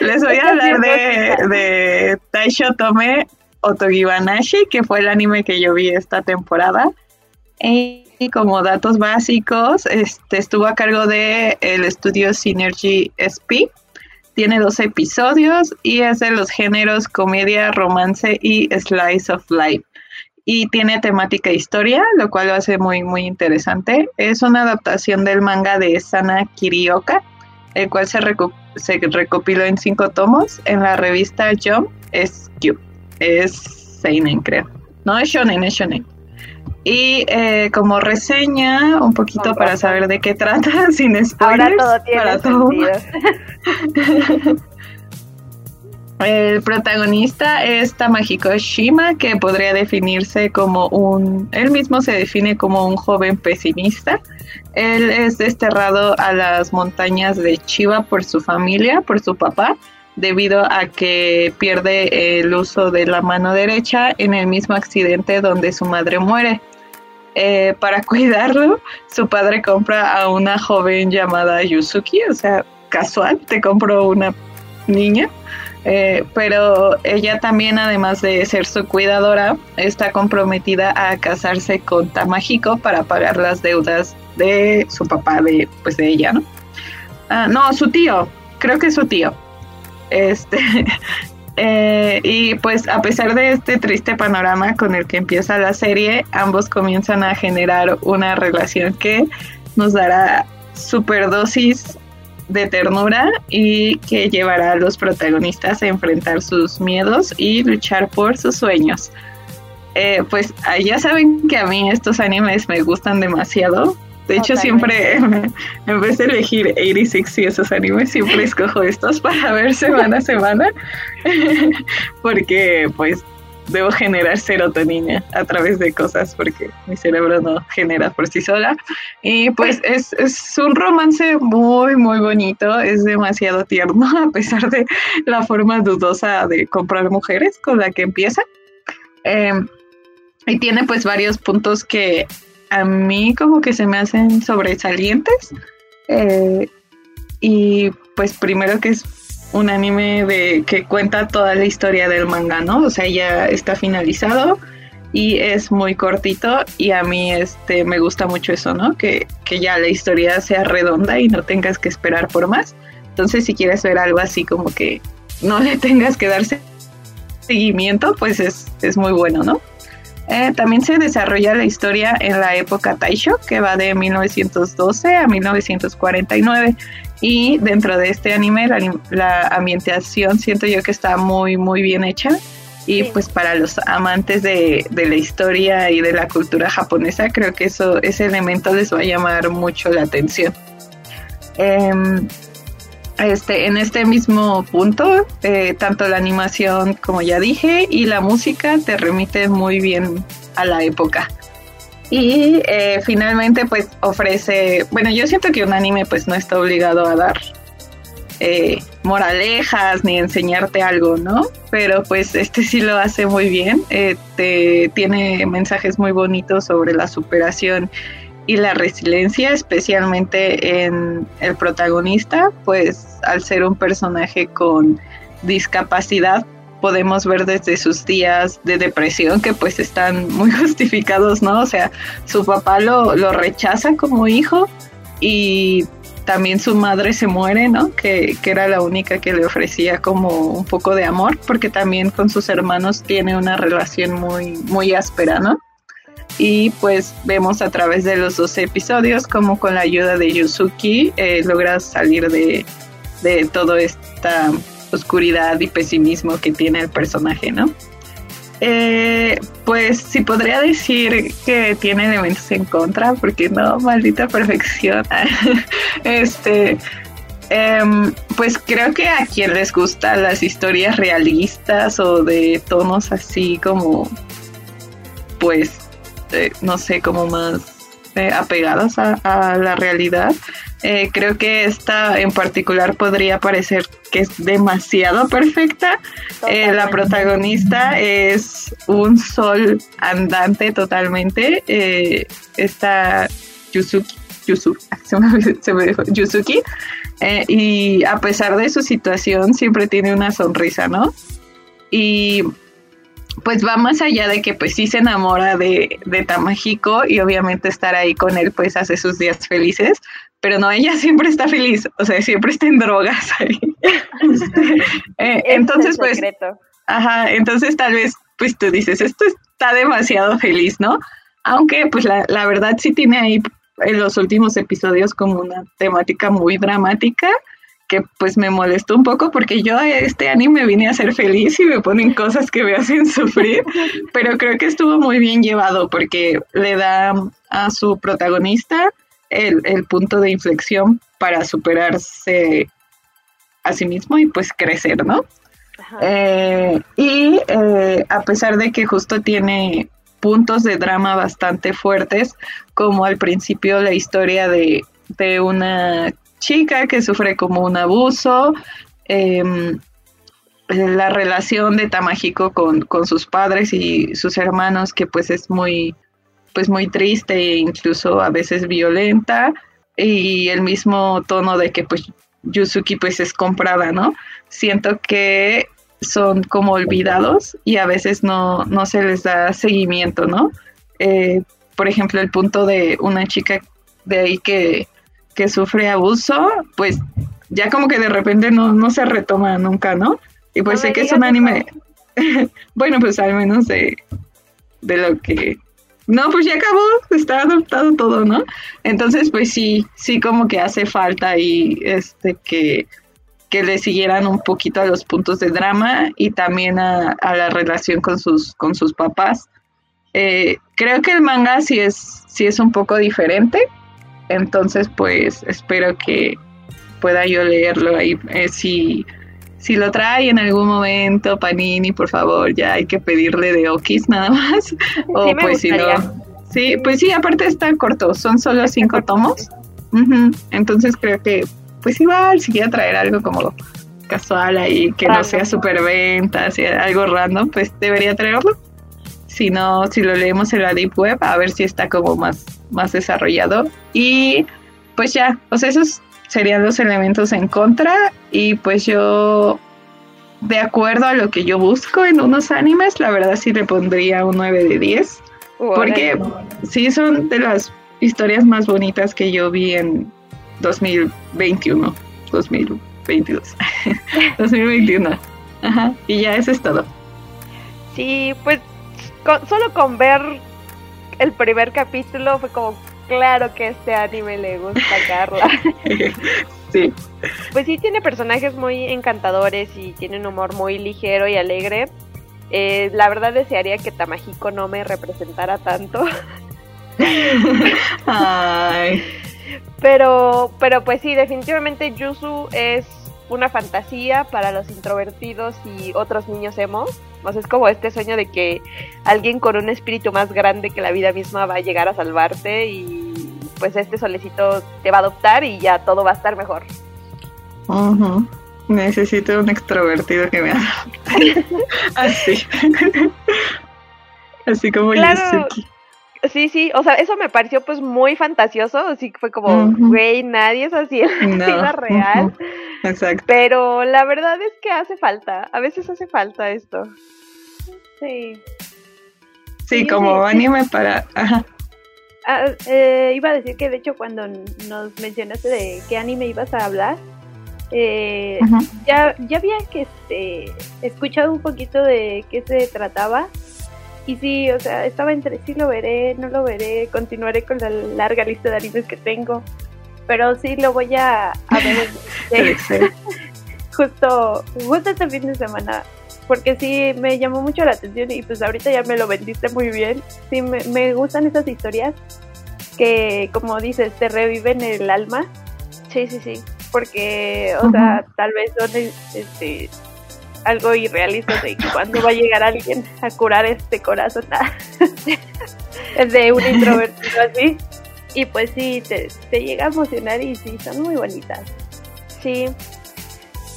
les voy a hablar de, de Taisho Tome Otogibanashi, que fue el anime que yo vi esta temporada. Y como datos básicos, este estuvo a cargo de el estudio Synergy SP. Tiene dos episodios y es de los géneros comedia, romance y slice of life. Y tiene temática historia, lo cual lo hace muy, muy interesante. Es una adaptación del manga de Sana Kirioka, el cual se, recopiló en cinco tomos en la revista Jump SQ. Es Seinen, creo. No es Shonen, es Shonen. Y eh, como reseña, un poquito para saber de qué trata, sin spoilers. Ahora todo tiene para todo. El protagonista es Tamahiko Shima, que podría definirse como un... Él mismo se define como un joven pesimista. Él es desterrado a las montañas de Chiba por su familia, por su papá, debido a que pierde el uso de la mano derecha en el mismo accidente donde su madre muere. Eh, para cuidarlo, su padre compra a una joven llamada Yusuki, o sea, casual, te compro una niña, eh, pero ella también, además de ser su cuidadora, está comprometida a casarse con Tamahiko para pagar las deudas de su papá, de, pues de ella, ¿no? Ah, no, su tío, creo que es su tío Este, eh, y pues a pesar de este triste panorama con el que empieza la serie, ambos comienzan a generar una relación que nos dará superdosis de ternura y que llevará a los protagonistas a enfrentar sus miedos y luchar por sus sueños. Eh, pues ah, ya saben que a mí estos animes me gustan demasiado. De hecho, siempre, en vez de elegir 86 y esos animes, siempre escojo estos para ver semana a semana. porque, pues, debo generar serotonina a través de cosas porque mi cerebro no genera por sí sola. Y pues es, es, un romance muy, muy bonito, es demasiado tierno a pesar de la forma dudosa de comprar mujeres con la que empieza. Em, y tiene pues varios puntos que a mí como que se me hacen sobresalientes. Eh, y pues primero que es un anime de que cuenta toda la historia del manga, ¿no? O sea, ya está finalizado y es muy cortito y a mí este me gusta mucho eso, ¿no? Que, que ya la historia sea redonda y no tengas que esperar por más. Entonces, si quieres ver algo así como que no le tengas que darse seguimiento, pues es, es muy bueno, ¿no? Eh, también se desarrolla la historia en la época Taisho, que va de 1912 a 1949. Y dentro de este anime, la, ambientación siento yo que está muy, muy bien hecha. Y pues para los amantes de, la historia y de la cultura japonesa, creo que eso, ese elemento les va a llamar mucho la atención. Em, este, en este mismo punto, eh, tanto la animación, como ya dije, y la música te remiten muy bien a la época. Y eh, finalmente, pues ofrece, bueno, yo siento que un anime pues no está obligado a dar eh, moralejas ni enseñarte algo, ¿no? Pero pues este sí lo hace muy bien, te, tiene mensajes muy bonitos sobre la superación y la resiliencia, especialmente en el protagonista, pues al ser un personaje con discapacidad, podemos ver desde sus días de depresión que pues están muy justificados, ¿no? O sea, su papá lo, lo rechaza como hijo y también su madre se muere, ¿no? Que, que, era la única que le ofrecía como un poco de amor, porque también con sus hermanos tiene una relación muy, muy áspera, ¿no? Y pues vemos a través de los dos episodios como con la ayuda de Yuzuki eh, logra salir de, de toda esta oscuridad y pesimismo que tiene el personaje, ¿no? Eh, pues sí podría decir que tiene elementos en contra, porque no, maldita perfección. este, em, pues creo que a quien les gustan las historias realistas o de tonos así como, pues este, no sé, como más eh, apegadas a, la realidad. Eh, creo que esta en particular podría parecer que es demasiado perfecta. Eh, la protagonista es un sol andante totalmente. se me, se me Yusuki. y a pesar de su situación, siempre tiene una sonrisa, ¿no? Y pues va más allá de que pues sí se enamora de, de Tamahiko y obviamente estar ahí con él pues hace sus días felices, pero no, ella siempre está feliz, o sea, siempre está en drogas ahí. Este, eh, entonces pues, ajá, entonces tal vez pues tú dices, esto está demasiado feliz, ¿no? Aunque pues la, la verdad sí tiene ahí en los últimos episodios como una temática muy dramática que pues me molestó un poco porque yo a este anime vine a ser feliz y me ponen cosas que me hacen sufrir, pero creo que estuvo muy bien llevado porque le da a su protagonista el, punto de inflexión para superarse a sí mismo y pues crecer, ¿no? Eh, y eh, a pesar de que justo tiene puntos de drama bastante fuertes, como al principio la historia de, de una chica que sufre como un abuso, em, la relación de Tamahiko con, con, sus padres y sus hermanos, que pues es muy, pues muy triste e incluso a veces violenta, y el mismo tono de que pues Yusuki pues es comprada, ¿no? Siento que son como olvidados y a veces no, no se les da seguimiento, ¿no? Eh, por ejemplo, el punto de una chica de ahí que que sufre abuso, pues ya como que de repente no, no se retoma nunca, ¿no? Y pues No sé que es un anime, bueno, pues al menos de, de lo que... No, pues ya acabó, está adoptado todo, ¿no? Entonces, pues sí, sí como que hace falta y este que, que le siguieran un poquito a los puntos de drama y también a, a la relación con sus, con sus papás. Eh, creo que el manga sí es, sí es un poco diferente, entonces pues espero que pueda yo leerlo ahí. Eh, si, si lo trae en algún momento, Panini, por favor, ya hay que pedirle de Okis nada más. O Sí me pues si no. Sí, pues sí, aparte está corto, son solo cinco tomos. Entonces creo que, pues igual, si quiere traer algo como casual ahí, que no sea super venta, sea algo random, pues debería traerlo. Si no, si lo leemos en la Deep Web, a ver si está como más, más desarrollado. Y pues ya, o sea, esos serían los elementos en contra. Y pues yo, de acuerdo a lo que yo busco en unos animes, la verdad sí le pondría un 9 de 10. Porque sí son de las historias más bonitas que yo vi en 2021, 2022, 2021. Ajá, y ya eso es todo. Sí, pues con- solo con ver el primer capítulo fue como, claro que este anime le gusta a Carla. sí, Pues sí, tiene personajes muy encantadores y tiene un humor muy ligero y alegre. Eh, la verdad desearía que Tamahiko no me representara tanto, Ay, pero, pero pues sí, definitivamente Yuzu es una fantasía para los introvertidos y otros niños emo. O sea, es como este sueño de que alguien con un espíritu más grande que la vida misma va a llegar a salvarte y pues este solecito te va a adoptar y ya todo va a estar mejor. necesito un extrovertido que me haga así. Así como Claro. Sí, sí, o sea, eso me pareció pues muy fantasioso, así que fue como, güey, nadie es así en la No, vida real, Exacto. pero la verdad es que hace falta, a veces hace falta esto. Sí. Sí, Sí, como sí. anime para. Ajá. Ah, eh, iba a decir que de hecho cuando nos mencionaste de qué anime ibas a hablar, eh, ya, ya había que este, escuchado un poquito de qué se trataba. Y sí, o sea, estaba entre sí lo veré, no lo veré, continuaré con la larga lista de animes que tengo. Pero sí lo voy a, a ver Sí, justo, justo este fin de semana. Porque sí me llamó mucho la atención y pues ahorita ya me lo vendiste muy bien. Sí, me, me gustan esas historias que, como dices, te reviven el alma. Sí, sí, sí. Porque, o sea, tal vez son este, algo irrealistas de que cuando va a llegar alguien a curar este corazón de un introvertido así. Y pues sí, te, te llega a emocionar y sí, son muy bonitas. Sí.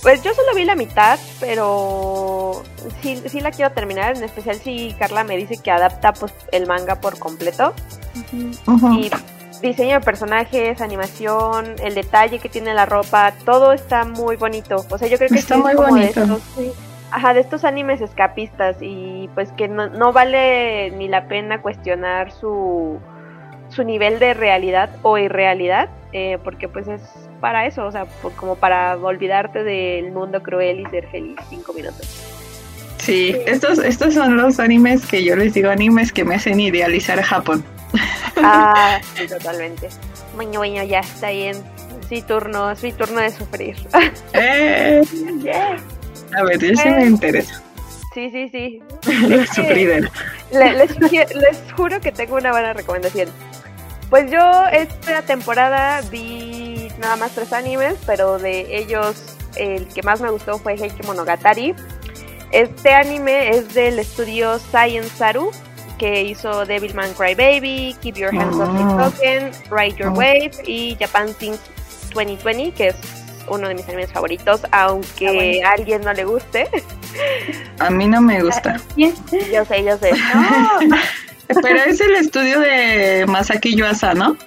Pues yo solo vi la mitad, pero sí, sí la quiero terminar, en especial si Carla me dice que adapta pues el manga por completo. Y diseño de personajes, animación, el detalle que tiene la ropa, todo está muy bonito. O sea, yo creo que Está sí es muy como de bonito. estos- ajá, de estos animes escapistas y pues que no, no vale ni la pena cuestionar su, su nivel de realidad o irrealidad, eh, porque pues es para eso, o sea, pues, como para olvidarte del mundo cruel y ser feliz cinco minutos. Sí, estos, estos son los animes que yo les digo animes que me hacen idealizar a Japón. Ah, sí, totalmente. Bueno, bueno, ya está bien. Es mi turno, es mi turno de sufrir. Eh, Yeah. a ver, yo sí me interesa. Sí, sí, sí. Les, les juro que tengo una buena recomendación. Pues yo esta temporada vi nada más tres animes, pero de ellos el que más me gustó fue Heike Monogatari. Este anime es del estudio Science Saru, que hizo Devilman Crybaby, Keep Your Hands Off Oh. Token, Ride Your Oh. Wave y Japan Things 2020, que es uno de mis animes favoritos, aunque Ah, bueno. a alguien no le guste. A mí no me gusta. Yo sé, yo sé. Pero es el estudio de Masaki Yuasa, ¿no?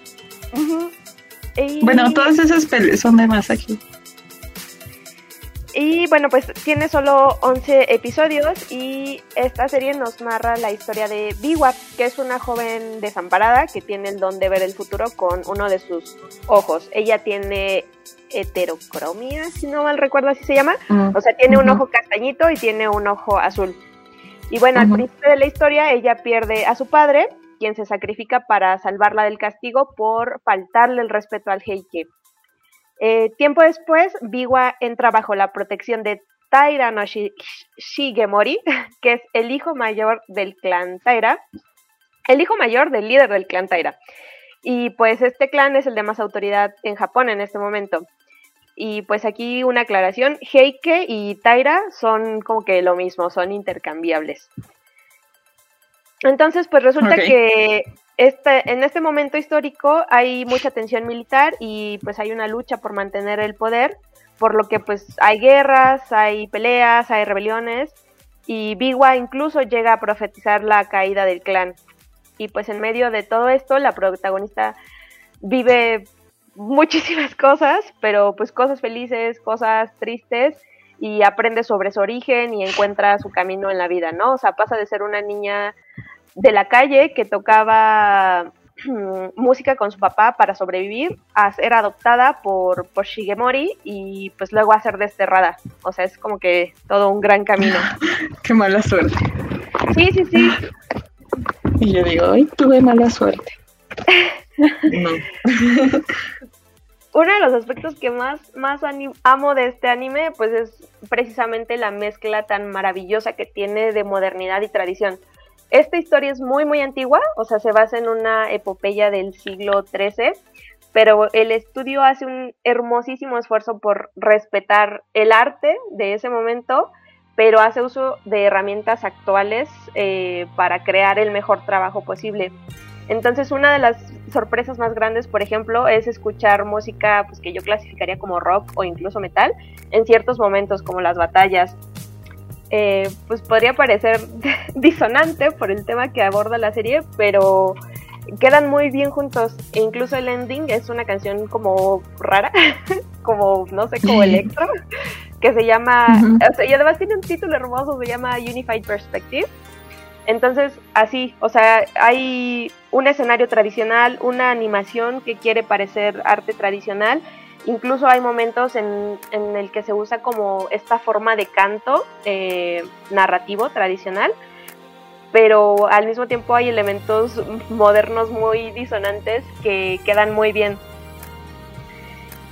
Y- Bueno, todas esas pelis son de Masaki. Y bueno, pues tiene solo 11 episodios y esta serie nos narra la historia de Biwa, que es una joven desamparada que tiene el don de ver el futuro con uno de sus ojos. Ella tiene heterocromia, si no mal recuerdo así se llama. O sea, tiene un ojo castañito y tiene un ojo azul. Y bueno, al principio de la historia ella pierde a su padre, quien se sacrifica para salvarla del castigo por faltarle el respeto al Heike. Eh, tiempo después, Biwa entra bajo la protección de Taira no Shigemori, que es el hijo mayor del clan Taira, el hijo mayor del líder del clan Taira. Y pues este clan es el de más autoridad en Japón en este momento. Y pues aquí una aclaración, Heike y Taira son como que lo mismo, son intercambiables. Entonces, pues resulta que en este momento histórico hay mucha tensión militar y pues hay una lucha por mantener el poder, por lo que pues hay guerras, hay peleas, hay rebeliones y Biwa incluso llega a profetizar la caída del clan. Y pues en medio de todo esto la protagonista vive muchísimas cosas, pero pues cosas felices, cosas tristes y aprende sobre su origen y encuentra su camino en la vida, ¿no? O sea, pasa de ser una niña de la calle que tocaba música con su papá para sobrevivir a ser adoptada por, por Shigemori y pues luego a ser desterrada. O sea, es como que todo un gran camino. Qué mala suerte. Sí, sí, sí. Y yo digo, ay, tuve mala suerte. No. Uno de los aspectos que más, más amo de este anime, pues es precisamente la mezcla tan maravillosa que tiene de modernidad y tradición. Esta historia es muy, muy antigua, o sea, se basa en una epopeya del siglo XIII, pero el estudio hace un hermosísimo esfuerzo por respetar el arte de ese momento, pero hace uso de herramientas actuales eh, para crear el mejor trabajo posible. Entonces, una de las sorpresas más grandes, por ejemplo, es escuchar música pues, que yo clasificaría como rock o incluso metal en ciertos momentos, como las batallas. Eh, pues podría parecer disonante por el tema que aborda la serie, pero quedan muy bien juntos. E incluso el ending es una canción como rara, como, no sé, como electro, que se llama, y además tiene un título hermoso, se llama Unified Perspective. Entonces, así, o sea, hay un escenario tradicional, una animación que quiere parecer arte tradicional Incluso hay momentos en, en el que se usa como esta forma de canto eh, narrativo tradicional, pero al mismo tiempo hay elementos modernos muy disonantes que quedan muy bien.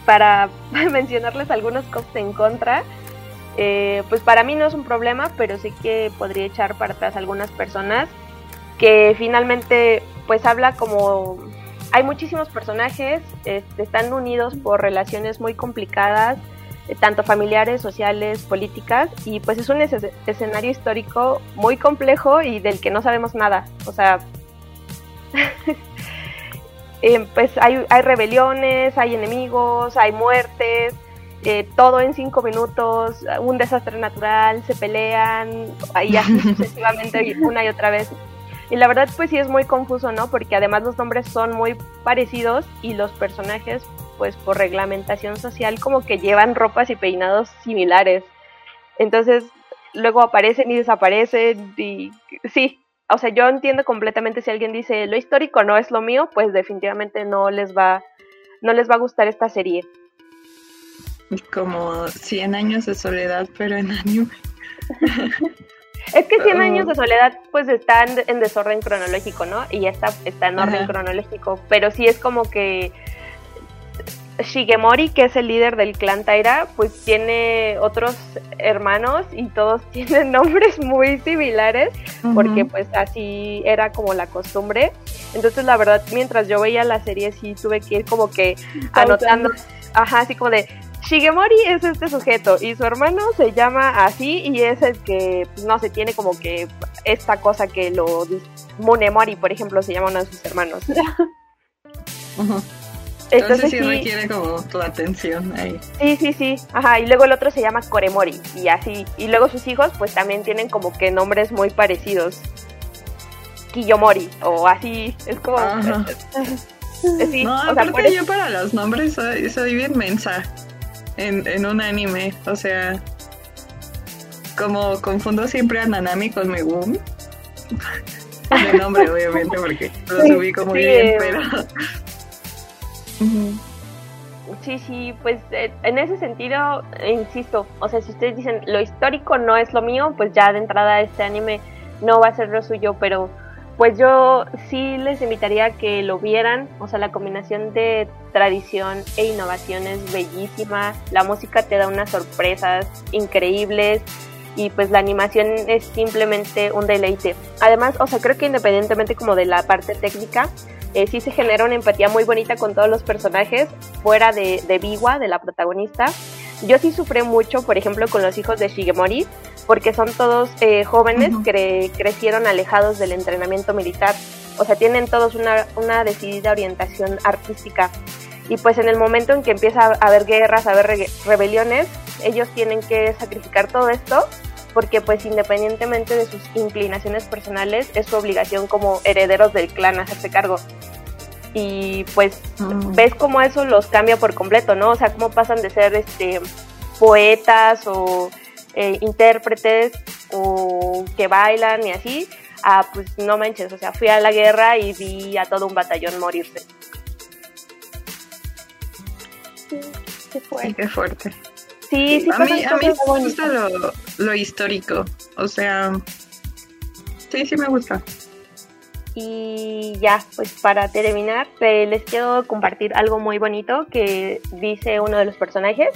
Para mencionarles algunos cosas en contra, eh, pues para mí no es un problema, pero sí que podría echar para atrás algunas personas que finalmente pues habla como hay muchísimos personajes, este, están unidos por relaciones muy complicadas, eh, tanto familiares, sociales, políticas, y pues es un escenario histórico muy complejo y del que no sabemos nada. O sea, eh, pues hay, hay, rebeliones, hay enemigos, hay muertes, eh, todo en cinco minutos, un desastre natural, se pelean, y así sucesivamente una y otra vez. Y la verdad pues sí es muy confuso, ¿no? Porque además los nombres son muy parecidos y los personajes pues por reglamentación social como que llevan ropas y peinados similares. Entonces luego aparecen y desaparecen y sí, o sea, yo entiendo completamente si alguien dice lo histórico no es lo mío, pues definitivamente no les va no les va a gustar esta serie. Como 100 años de soledad, pero en anime. Es que 100 años de soledad pues está en, desorden cronológico, ¿no? Y esta está en orden cronológico, pero sí es como que Shigemori, que es el líder del clan Taira, pues tiene otros hermanos y todos tienen nombres muy similares, porque pues así era como la costumbre. Entonces la verdad, mientras yo veía la serie sí tuve que ir como que anotando, ajá, así como de, Shigemori es este sujeto y su hermano se llama así y es el que, pues, no se tiene como que esta cosa que lo... Munemori, por ejemplo, se llama uno de sus hermanos. Entonces, sí requiere como tu atención ahí. Sí, sí, sí. Ajá, y luego el otro se llama Koremori y así. Y luego sus hijos pues también tienen como que nombres muy parecidos. Kiyomori o así. Es como... Sí, no, aparte yo para los nombres soy, soy bien mensa. En, en un anime. O sea, como confundo siempre a Nanami con Megumi. De nombre, obviamente, porque lo subí como bien, pero. Sí, sí, pues eh, en ese sentido, insisto, o sea, si ustedes dicen lo histórico no es lo mío, pues ya de entrada este anime no va a ser lo suyo, pero pues yo sí les invitaría a que lo vieran, o sea, la combinación de tradición e innovación es bellísima, la música te da unas sorpresas increíbles y pues la animación es simplemente un deleite. Además, o sea, creo que independientemente como de la parte técnica, eh, sí se genera una empatía muy bonita con todos los personajes, fuera de, de Biwa, de la protagonista. Yo sí sufrí mucho, por ejemplo, con los hijos de Shigemori, porque son todos eh, jóvenes que crecieron alejados del entrenamiento militar. O sea, tienen todos una, una decidida orientación artística. Y pues en el momento en que empieza a haber guerras, a haber rebeliones, ellos tienen que sacrificar todo esto porque pues independientemente de sus inclinaciones personales es su obligación como herederos del clan hacerse cargo. Y pues Mm. ves cómo eso los cambia por completo, ¿no? O sea, cómo pasan de ser este poetas o eh, intérpretes o que bailan y así a pues no manches, o sea, fui a la guerra y vi a todo un batallón morirse. Qué fuerte. Sí, qué fuerte. Sí, sí, a mí, a mí me gusta lo, lo histórico. O sea, sí, sí me gusta. Y ya, pues para terminar, les quiero compartir algo muy bonito que dice uno de los personajes,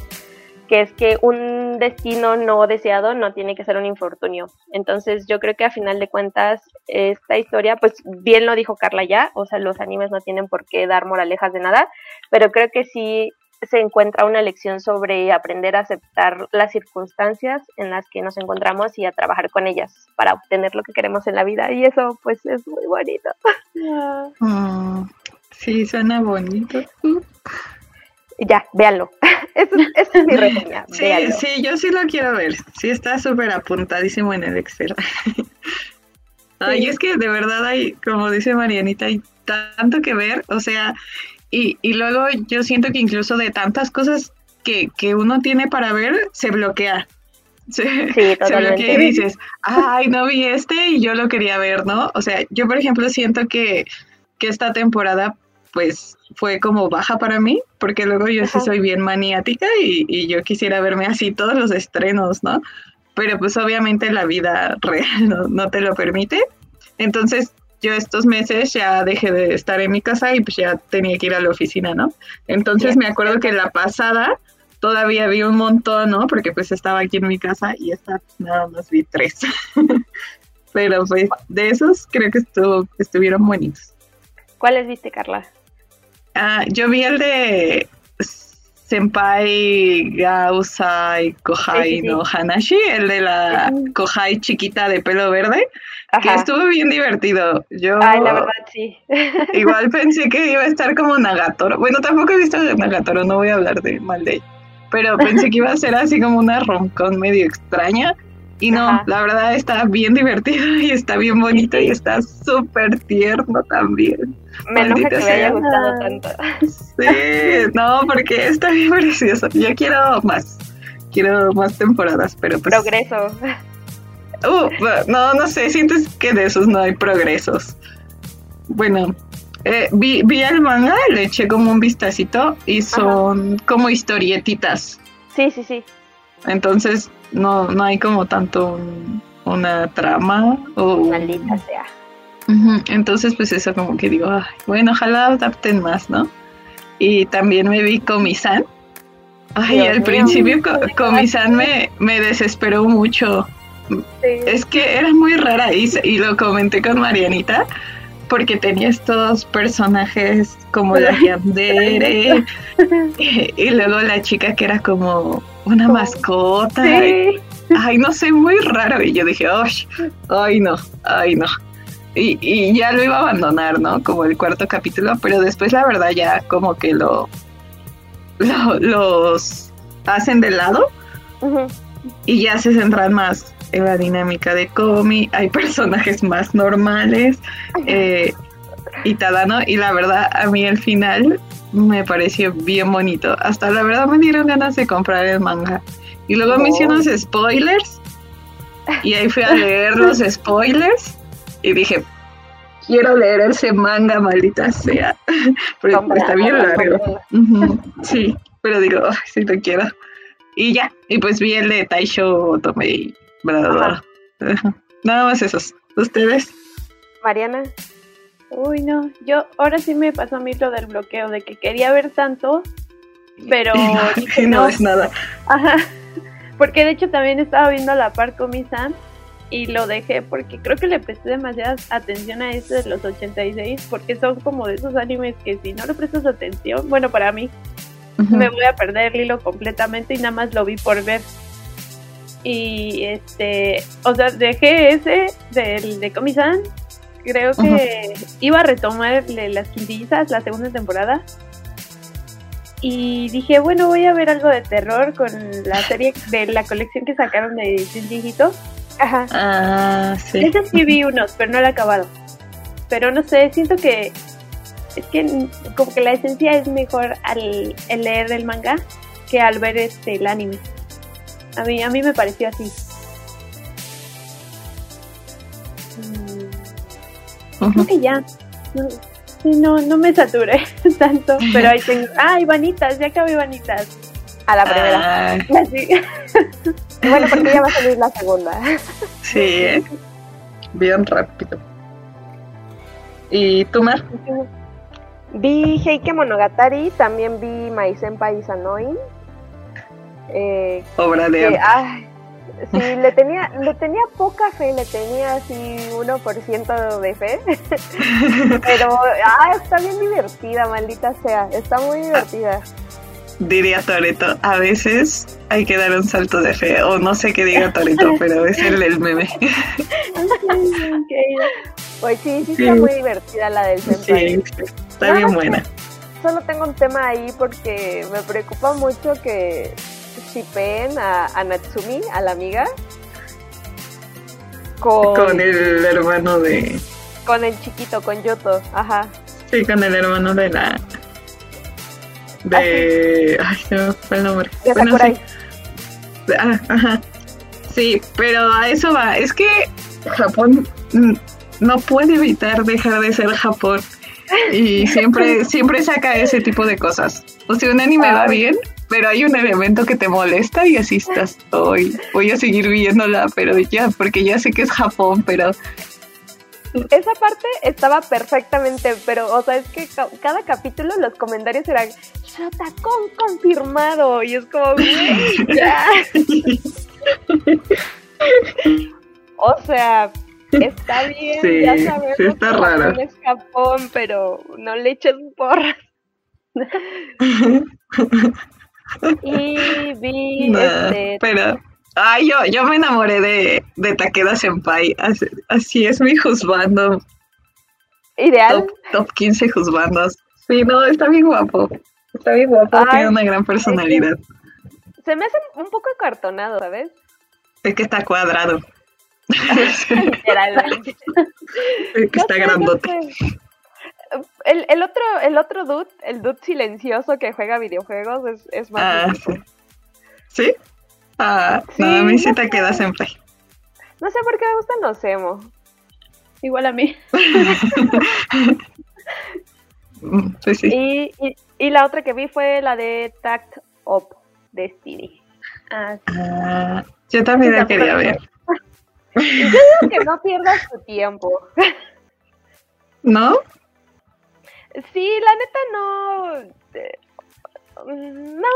que es que un destino no deseado no tiene que ser un infortunio. Entonces yo creo que a final de cuentas esta historia, pues bien lo dijo Carla ya, o sea, los animes no tienen por qué dar moralejas de nada, pero creo que sí se encuentra una lección sobre aprender a aceptar las circunstancias en las que nos encontramos y a trabajar con ellas para obtener lo que queremos en la vida y eso pues es muy bonito. Ah, Mm, sí, suena bonito. Ya, véanlo. Esa es, esa es mi reseña. Sí, véanlo. sí, yo sí lo quiero ver. Sí, está súper apuntadísimo en el Excel. Ay, Sí. es que de verdad hay, como dice Marianita, hay tanto que ver. O sea, y, y luego yo siento que incluso de tantas cosas que, que uno tiene para ver, se bloquea. Se, Sí, se bloquea y dices, ay, no vi este y yo lo quería ver, ¿no? O sea, yo por ejemplo siento que, que esta temporada pues fue como baja para mí, porque luego yo sí Ajá. soy bien maniática y, y yo quisiera verme así todos los estrenos, ¿no? Pero pues obviamente la vida real no, no te lo permite. Entonces yo estos meses ya dejé de estar en mi casa y pues ya tenía que ir a la oficina, ¿no? Entonces me acuerdo que la pasada todavía vi un montón, ¿no? Porque pues estaba aquí en mi casa y esta nada más vi tres. Pero pues de esos creo que estuvo, estuvieron bonitos. ¿Cuáles viste, Carla? Ah, yo vi el de Senpai Gausai Kohai Sí, sí, sí. no Hanashi, el de la. Kohai chiquita de pelo verde, que Ajá. estuvo bien divertido. Yo Ay, la verdad, sí. igual pensé que iba a estar como Nagatoro. Bueno, tampoco he visto Nagatoro, no voy a hablar de mal de ella. Pero pensé que iba a ser así como una romcón medio extraña. Y no, Ajá. la verdad está bien divertido y está bien bonito y está súper tierno también. Me enoja que me haya gustado tanto. Sí, no, porque está bien precioso. Yo quiero más. Quiero más temporadas, pero pues. Progreso. Uh, no, no sé, sientes que de esos no hay progresos. Bueno, eh, vi, vi el manga, le eché como un vistacito y son como historietitas. Sí, sí, sí. Entonces no, no hay como tanto un- una trama o Maldita sea. Entonces, pues eso como que digo, "Ay, bueno, ojalá adapten más, ¿no? Y también me vi Comisan. Ay, Dios al mío. principio Co- Comisan me, me desesperó mucho. Sí. Es que era muy rara y, y lo comenté con Marianita porque tenía estos personajes como la Yandere y, luego la chica que era como una mascota. Sí. Ay, no sé, muy raro. Y yo dije, ay, no, ay, no. Y, y ya lo iba a abandonar, ¿no? Como el cuarto capítulo, pero después la verdad ya como que lo, lo- los hacen de lado y ya se centran más en la dinámica de Komi, hay personajes más normales, eh, y Tadano, y la verdad a mí el final me pareció bien bonito. Hasta la verdad me dieron ganas de comprar el manga. Y luego me hicieron unos spoilers. Y ahí fui a leer los spoilers. Y dije, quiero leer ese manga, maldita sea. Pero está bien largo. Sí, pero digo, si lo quiero. Y ya, y pues vi el de Taisho Tomei, Nada más esos. ¿Ustedes? Mariana. Uy, no, yo ahora sí me pasó a mí lo del bloqueo, de que quería ver tanto, pero no, es nada. Ajá, porque de hecho también estaba viendo la par con mi Sam y lo dejé porque creo que le presté demasiada atención a este de los 86 porque son como de esos animes que si no le prestas atención, bueno, para mí me voy a perder el hilo completamente y nada más lo vi por ver. Y este, o sea, dejé ese del de Comisan. Creo que iba a retomar las quintillizas la segunda temporada. Y dije, bueno, voy a ver algo de terror con la serie de la colección que sacaron de Jinjito. Ajá. Ah, sí. Ese sí vi unos, pero no lo he acabado. Pero no sé, siento que es que como que la esencia es mejor al, leer el manga que al ver este el anime. A mí, a mí me pareció así. Mm, creo que ya. No, no, no me saturé tanto, pero ahí tengo. ¡Ah, Ivanitas! Ya acabé Ivanitas. A la primera. Ah. bueno, porque ya va a salir la segunda. Sí, bien rápido. ¿Y tú, Mar? Vi Heike Monogatari, también vi My Senpai Sanoin. Eh, Obra de sí, le tenía, le tenía poca fe, le tenía así 1% de fe. Pero ah, está bien divertida, maldita sea, está muy divertida. Diría Toreto, a veces hay que dar un salto de fe, o no sé qué diga Toreto, pero es el, el meme. Pues sí, sí, está muy divertida la del senpai. Sí, está bien buena. Solo tengo un tema ahí porque me preocupa mucho que shipeen a, a Natsumi, a la amiga, con, con el hermano de... Con el chiquito, con Yoto, ajá. Sí, con el hermano de la... De... Ay, se me fue el nombre. De bueno, sí. Ah, ajá. Sí, pero a eso va. Es que Japón no puede evitar dejar de ser Japón. Y siempre, siempre saca ese tipo de cosas. O sea, un anime va bien, pero hay un elemento que te molesta y así estás hoy. Voy a seguir viéndola, pero ya, porque ya sé que es Japón, pero esa parte estaba perfectamente, pero, o sea, es que cada capítulo los comentarios eran Shotacon confirmado, y es como, ya. o sea, Está bien, ya sabemos sí está raro. es Japón, pero no le eches porras. y vi este... Pero, ay, yo, yo me enamoré de, de Takeda Senpai. Así, es mi juzgando. Ideal. Top, 15 juzgandos. Sí, no, está bien guapo. Está bien guapo, tiene una gran personalidad. Se me hace un poco acartonado, ¿sabes? Es que está cuadrado. que está grandote. El, el, otro, el otro dude, el dude silencioso que juega videojuegos es, es más. Ah, sí. ¿Sí? Ah, no, a mí sí te quedas en play. No sé por qué me gustan los emo. Igual a mí. Sí, sí. Y, y, y, la otra que vi fue la de Tact Up Destiny. Ah, ah yo también la quería ver. Yo digo que no pierdas tu tiempo. ¿No? Sí, la neta no. Eh, no,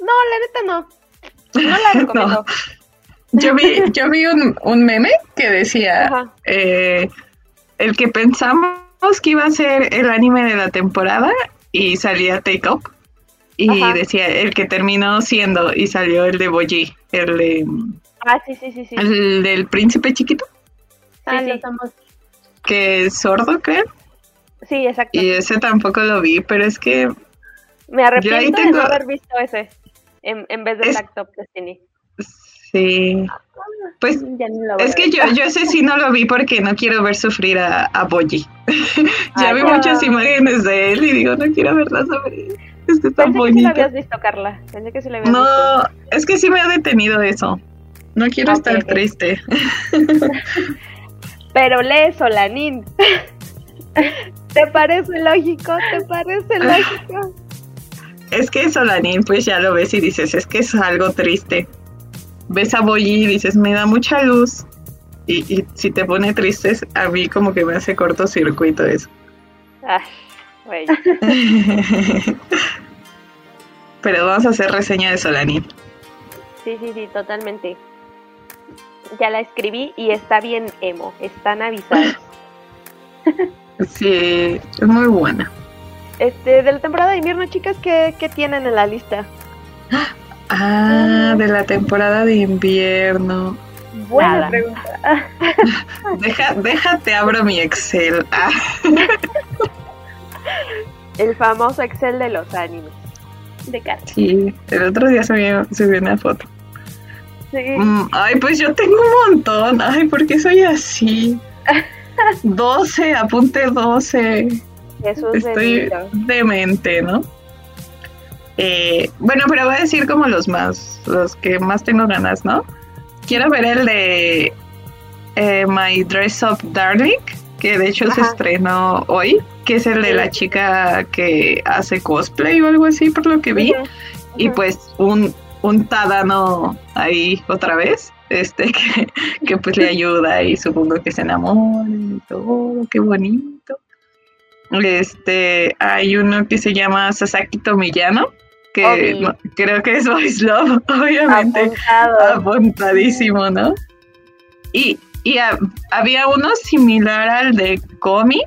no, la neta no. No la recomiendo. Yo vi, yo vi un, un meme que decía eh, el que pensamos que iba a ser el anime de la temporada y salía Take Up. Y decía el que terminó siendo y salió el de Boji, el de Ah, sí, sí, sí, sí. ¿El del príncipe chiquito? Ah, sí. Que es sordo, creo. Sí, exacto. Y ese tampoco lo vi, pero es que... Me arrepiento de no haber visto ese en, en vez de es... Laptop Destiny. Sí. Pues no voy es que yo, yo ese sí no lo vi porque no quiero ver sufrir a, a Boyi. ya vi muchas imágenes de él y digo, no quiero verla sobre Es que está Pensé que sí bonito. lo habías visto, Carla. Pensé que sí lo habías visto. No, es que sí me ha detenido eso. No quiero estar triste. Pero lee Solanín. ¿Te parece lógico? ¿Te parece lógico? Es que Solanín, pues ya lo ves y dices, es que es algo triste. Ves a Boyi y dices, me da mucha luz. Y, y si te pone triste, a mí como que me hace cortocircuito eso. Ay, güey. Pero vamos a hacer reseña de Solanín. Sí, sí, sí, totalmente. Ya la escribí y está bien emo. Están avisados. Sí, es muy buena. Este, de la temporada de invierno, chicas, ¿qué, qué tienen en la lista? Ah, de la temporada de invierno. Buena Nada. pregunta. Deja, déjate, abro mi Excel. Ah, El famoso Excel de los animes. De cara. sí, el otro día subí, subí una foto. Sí. Mm, ay, pues yo tengo un montón. Ay, ¿por qué soy así? 12, apunte 12. Jesús Estoy bendito. demente, ¿no? Eh, bueno, pero voy a decir como los más, los que más tengo ganas, ¿no? Quiero ver el de eh, My Dress Up Darling, que de hecho se estrenó hoy, que es el de la chica que hace cosplay o algo así, por lo que vi. Y pues un, un Tadano ahí otra vez, este que, que pues le ayuda y supongo que se enamoran y todo, qué bonito. Este, hay uno que se llama Sasaki Tomiyano, que no- creo que es Voice Love, obviamente, Apuntado. apuntadísimo, ¿no? Y, y ha- había uno similar al de Komi.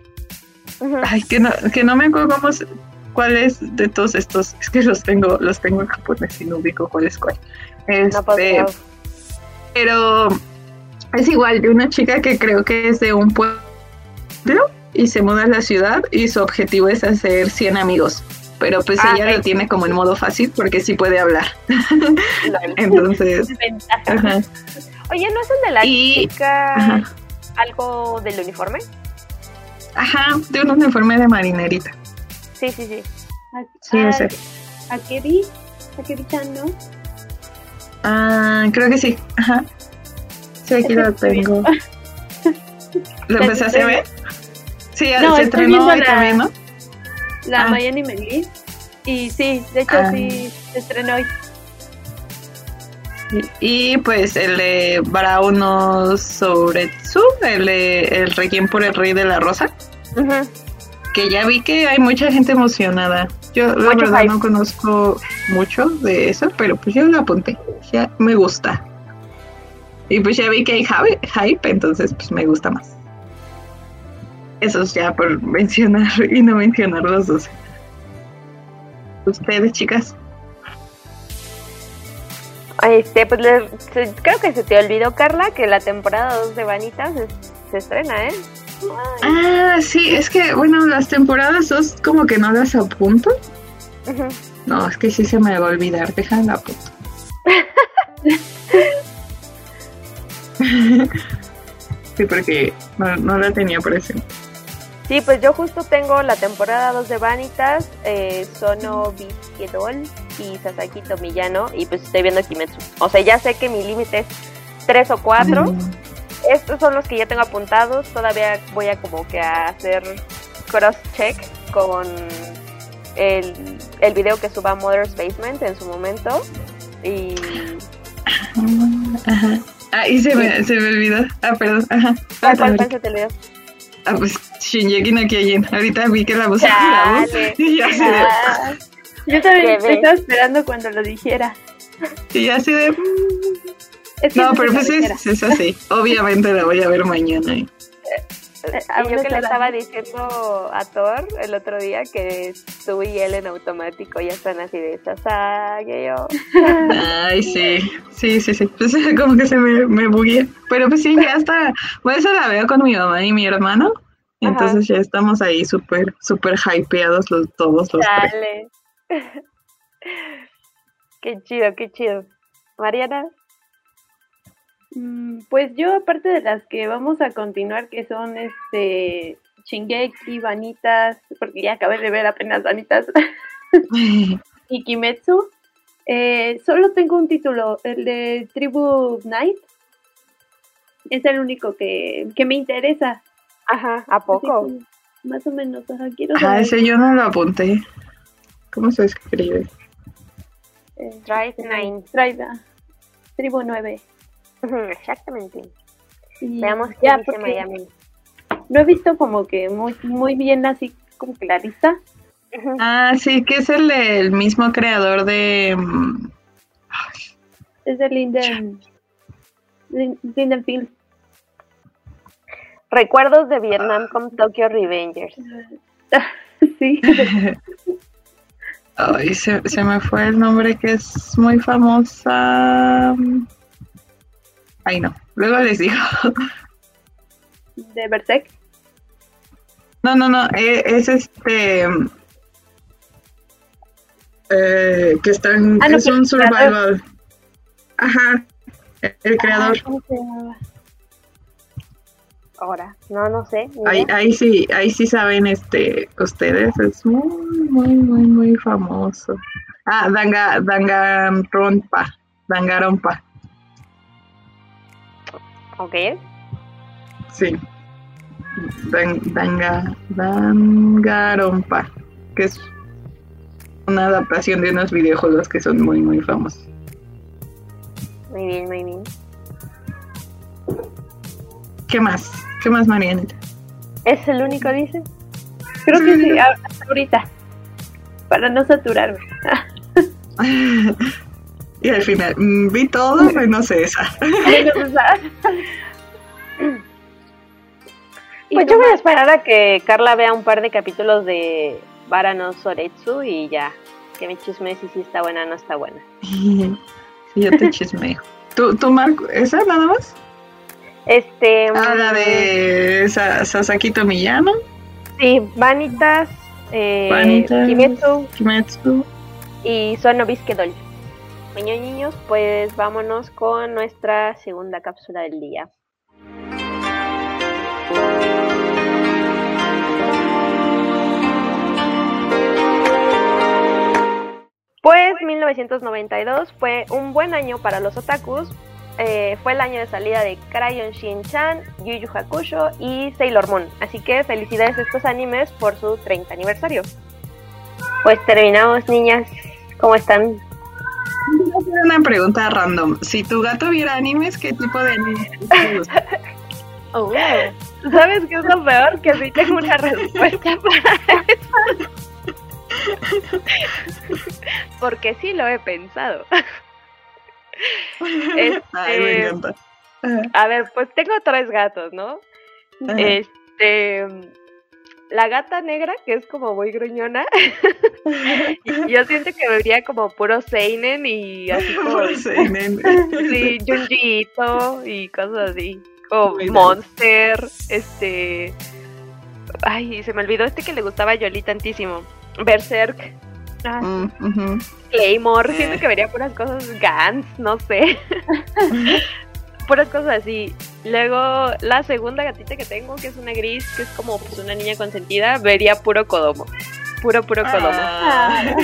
Ay, que no, que no me acuerdo cómo se- cuál es de todos estos. Es que los tengo, los tengo en japonés y no ubico cuál es cuál. Este. Pero es igual de una chica que creo que es de un pueblo y se muda a la ciudad y su objetivo es hacer 100 amigos. Pero pues Ah, ella lo tiene como en modo fácil porque sí puede hablar. Entonces, ajá. Oye, ¿no es el de la Y- chica ajá. algo del uniforme? Ajá, de un uniforme de marinerita. Sí, sí, sí. Sí, Ah, ese. Akebi. Akebi-chan, ¿no? Ah, creo que sí. Ajá. Sí, aquí lo tengo. ¿Lo empezaste a ver? Sí, No, se estrenó hoy la- también, ¿no? La Ah. Miami Melis. Y sí, de hecho Ah. sí, se estrenó hoy. Y, y, pues el de Brauno Souretsu, el El Requiem por el Rey de la Rosa. Que ya vi que hay mucha gente emocionada. Yo la Mucho verdad hype. no conozco mucho de eso, pero pues yo lo apunté. Ya me gusta. Y pues ya vi que hay hype, entonces pues me gusta más. Eso es ya por mencionar y no mencionar los dos. Ustedes, chicas. Este, pues creo que se te olvidó, Carla, que la temporada 2 de Vanitas se, se estrena, ¿eh? Ah, sí, es que, bueno, las temporadas dos como que no las apunto. No, es que sí se me va a olvidar, déjala apunto. sí, porque no, no la tenía presente. Sí, pues yo justo tengo la temporada 2 de Vanitas, eh, Sono Bisquedol y Sasaki Tomiyano, y pues estoy viendo Kimetsu. O sea, ya sé que mi límite es 3 o 4. Estos son los que ya tengo apuntados. Todavía voy a como que a hacer cross-check con el, el video que suba Mother's Basement en su momento. Y Ajá. Ah, y se me, se me olvidó. Ah, perdón. Ajá. ¿cuál, cuál, Ah, cuál se te olvidó? Ah, pues Shinjeki no Kyojin. Ahorita vi que la voz la voz y ya así de, Ah, yo también estaba esperando cuando lo dijera. y ya así de. Es que No, pero pues es, es así. Obviamente la voy a ver mañana. ¿eh? a Y yo que le estaba diciendo a Thor el otro día que tú y él en automático ya están así de y yo. Ay, sí, sí, sí, sí. Pues como que se me, me bugué. Pero pues sí, ya está. Por eso la veo con mi mamá y mi hermano. Ajá. entonces ya estamos ahí súper, súper hypeados los, todos los tres. Dale. qué chido, qué chido. Mariana, Pues yo, aparte de las que vamos a continuar, que son este Shingeki, Vanitas, porque ya acabé de ver apenas Vanitas, y Kimetsu, eh, solo tengo un título, el de Tribu Night. Es el único que, que me interesa. Ajá, ¿a poco? que, más o menos, ajá, quiero Ah, ese yo no lo apunté. ¿Cómo se escribe? eh, Drive Nine. Drive, Tribu 9. Exactamente. Y Veamos qué ya, dice porque Miami. No he visto como que muy, muy bien así como que la lista. Ujú. Ah, sí, que es el, del mismo creador de... mm, Es de Linden. Lin- Lindenfield. Recuerdos de Vietnam con Tokyo Revengers. sí. Ay, se, se me fue el nombre que es muy famosa. Ay, no. Luego les digo. De Berserk. No, no, no. e- Es este. eh, que está en. Ah, no, es que un el creador. survival. Ajá. El creador. Ay, ¿Cómo se llamaba? Ahora, no, no sé. Ahí, ahí sí, ahí sí saben este ustedes, es muy, muy, muy, muy famoso. Ah, Danga, Danganronpa, Danganronpa, Ok. sí. Dan, danga, Danganronpa, que es una adaptación de unos videojuegos que son muy, muy famosos. Muy bien, muy bien. ¿Qué más? ¿Qué más, Marianita? ¿Es el único, dice? Creo que sí, hasta ahorita. Para no saturarme. y al final, mm, vi todo menos esa. Menos esa. ¿Y Pues yo voy a esperar a que Carla vea un par de capítulos de Barano Soretsu y ya. Que me chisme si sí está buena o no está buena. Sí, yo te chismeo. ¿Tú, tú Marco, esa nada más? Este. Ah, la de Sa- Sasaki Tomiyano, Sí, Vanitas, eh, Vanitas. Kimetsu Kimetsu. y Sono Bisquedol. Niños, niños, pues vámonos con nuestra segunda cápsula del día. Pues 1992 fue un buen año para los otakus. Eh, fue el año de salida de Crayon Shin-chan, Yu Yu Hakusho y Sailor Moon. Así que felicidades a estos animes por su 30 aniversario. Pues terminamos, niñas. ¿Cómo están? Una pregunta random. Si tu gato viera animes, ¿qué tipo de animes te gusta? ¿Sabes qué es lo peor? Que sí tengo una respuesta para eso. Porque sí lo he pensado. Ay, me Este, encanta. A ver, pues tengo tres gatos, ¿no? Ajá. Este. La gata negra, que es como muy gruñona. Yo siento que vería como puro Seinen y así como. Por seinen. Sí, Junji Ito y cosas así. Como Muy bien. Monster, este. Ay, se me olvidó este que le gustaba a Yoli tantísimo. Berserk, Ah, Mm. Claymore. Siento Eh. que vería puras cosas Gans, no sé. Puras cosas así. Luego, la segunda gatita que tengo, que es una gris, que es como pues, una niña consentida, vería puro Kodomo. Puro, puro Kodomo. Ah.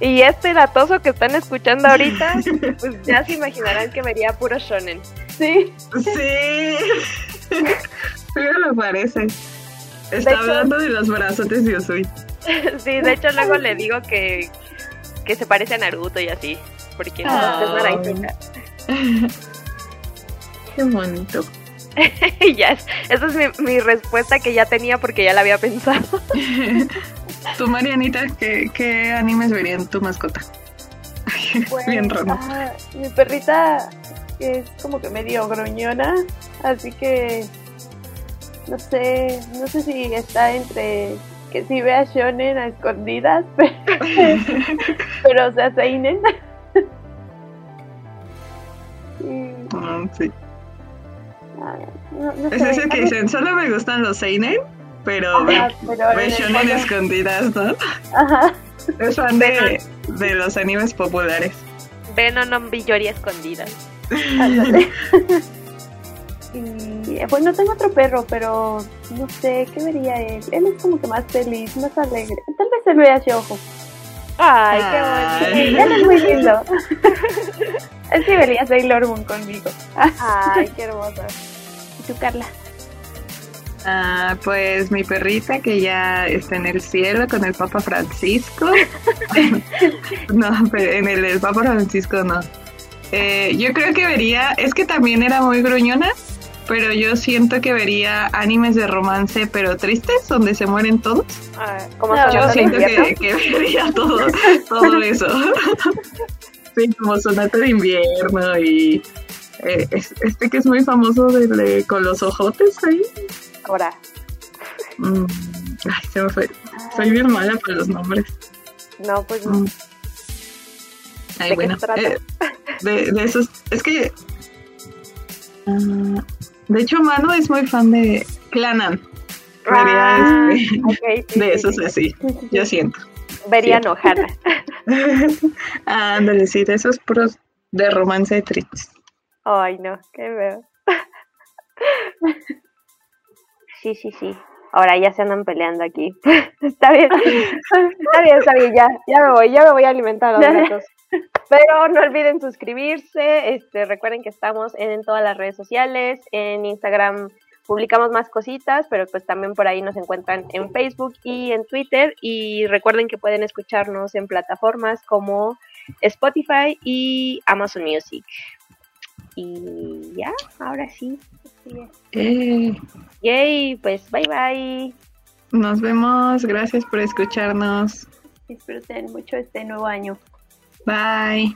Y este latoso que están escuchando ahorita, pues ya se imaginarán que vería puro Shonen. Sí, Sí. Sí me parece. Está hablando de los brazotes de Usui. Sí, de hecho luego le digo que, que se parece a Naruto y así, porque Ah. es. Qué bonito. Y ya, es- esa es mi, mi respuesta que ya tenía porque ya la había pensado. Tú, Marianita, ¿qué, qué animes verían tu mascota? pues, Bien raro. ah, mi perrita es como que medio gruñona, así que no sé, no sé si está entre que si vea shonen a escondidas, pero, pero o sea, seinen. Mm, sí. ah, no, no Es sé, ese que dicen, solo me gustan los Seinen, pero ve, Ajá, pero ve el shonen escondidas, ¿no? Ajá. Es fan de, de los animes populares. Venom no Villoria escondida. Ándale. y eh, bueno, tengo otro perro, pero no sé, ¿qué vería él? Él es como que más feliz, más alegre. Tal vez él vea ojo. Ay, qué bonito. Él es muy lindo. él sí vería Sailor Moon conmigo. Ay, qué hermosa. ¿Y tú, Carla? Ah, pues mi perrita que ya está en el cielo con el Papa Francisco. no, pero en el, el Papa Francisco no. Eh, yo creo que vería, es que también era muy gruñona, pero yo siento que vería animes de romance, pero tristes, donde se mueren todos. Ay, como No, Yo de siento que, que vería todo, todo eso. sí, como sonata de invierno y eh, es- este que es muy famoso de- con los ojotes ahí. Ahora. Mm, ay, se me fue. Soy bien mala para los nombres. No, pues Mm. ¿De Ay, qué bueno, se trata? eh, de, de esos, es que, ah, de hecho, Manu es muy fan de Clanan. Ah, este, sí, de sí, esos sí. así, Sí, sí, sí. yo siento. Vería sí. Nohana. Ándale, sí, de esos puros de romance tristes. Ay, no, qué veo. Sí, sí, sí. Ahora ya se andan peleando aquí. está bien. Está bien, está bien, ya, ya me voy, ya me voy a alimentar a los gatos. Pero no olviden suscribirse, este, recuerden que estamos en, todas las redes sociales, en Instagram publicamos más cositas, pero pues también por ahí nos encuentran en Facebook y en Twitter y recuerden que pueden escucharnos en plataformas como Spotify y Amazon Music. Y ya, ahora sí. Eh, Yay, pues bye bye. nos vemos, gracias por escucharnos. Disfruten mucho este nuevo año. Bye.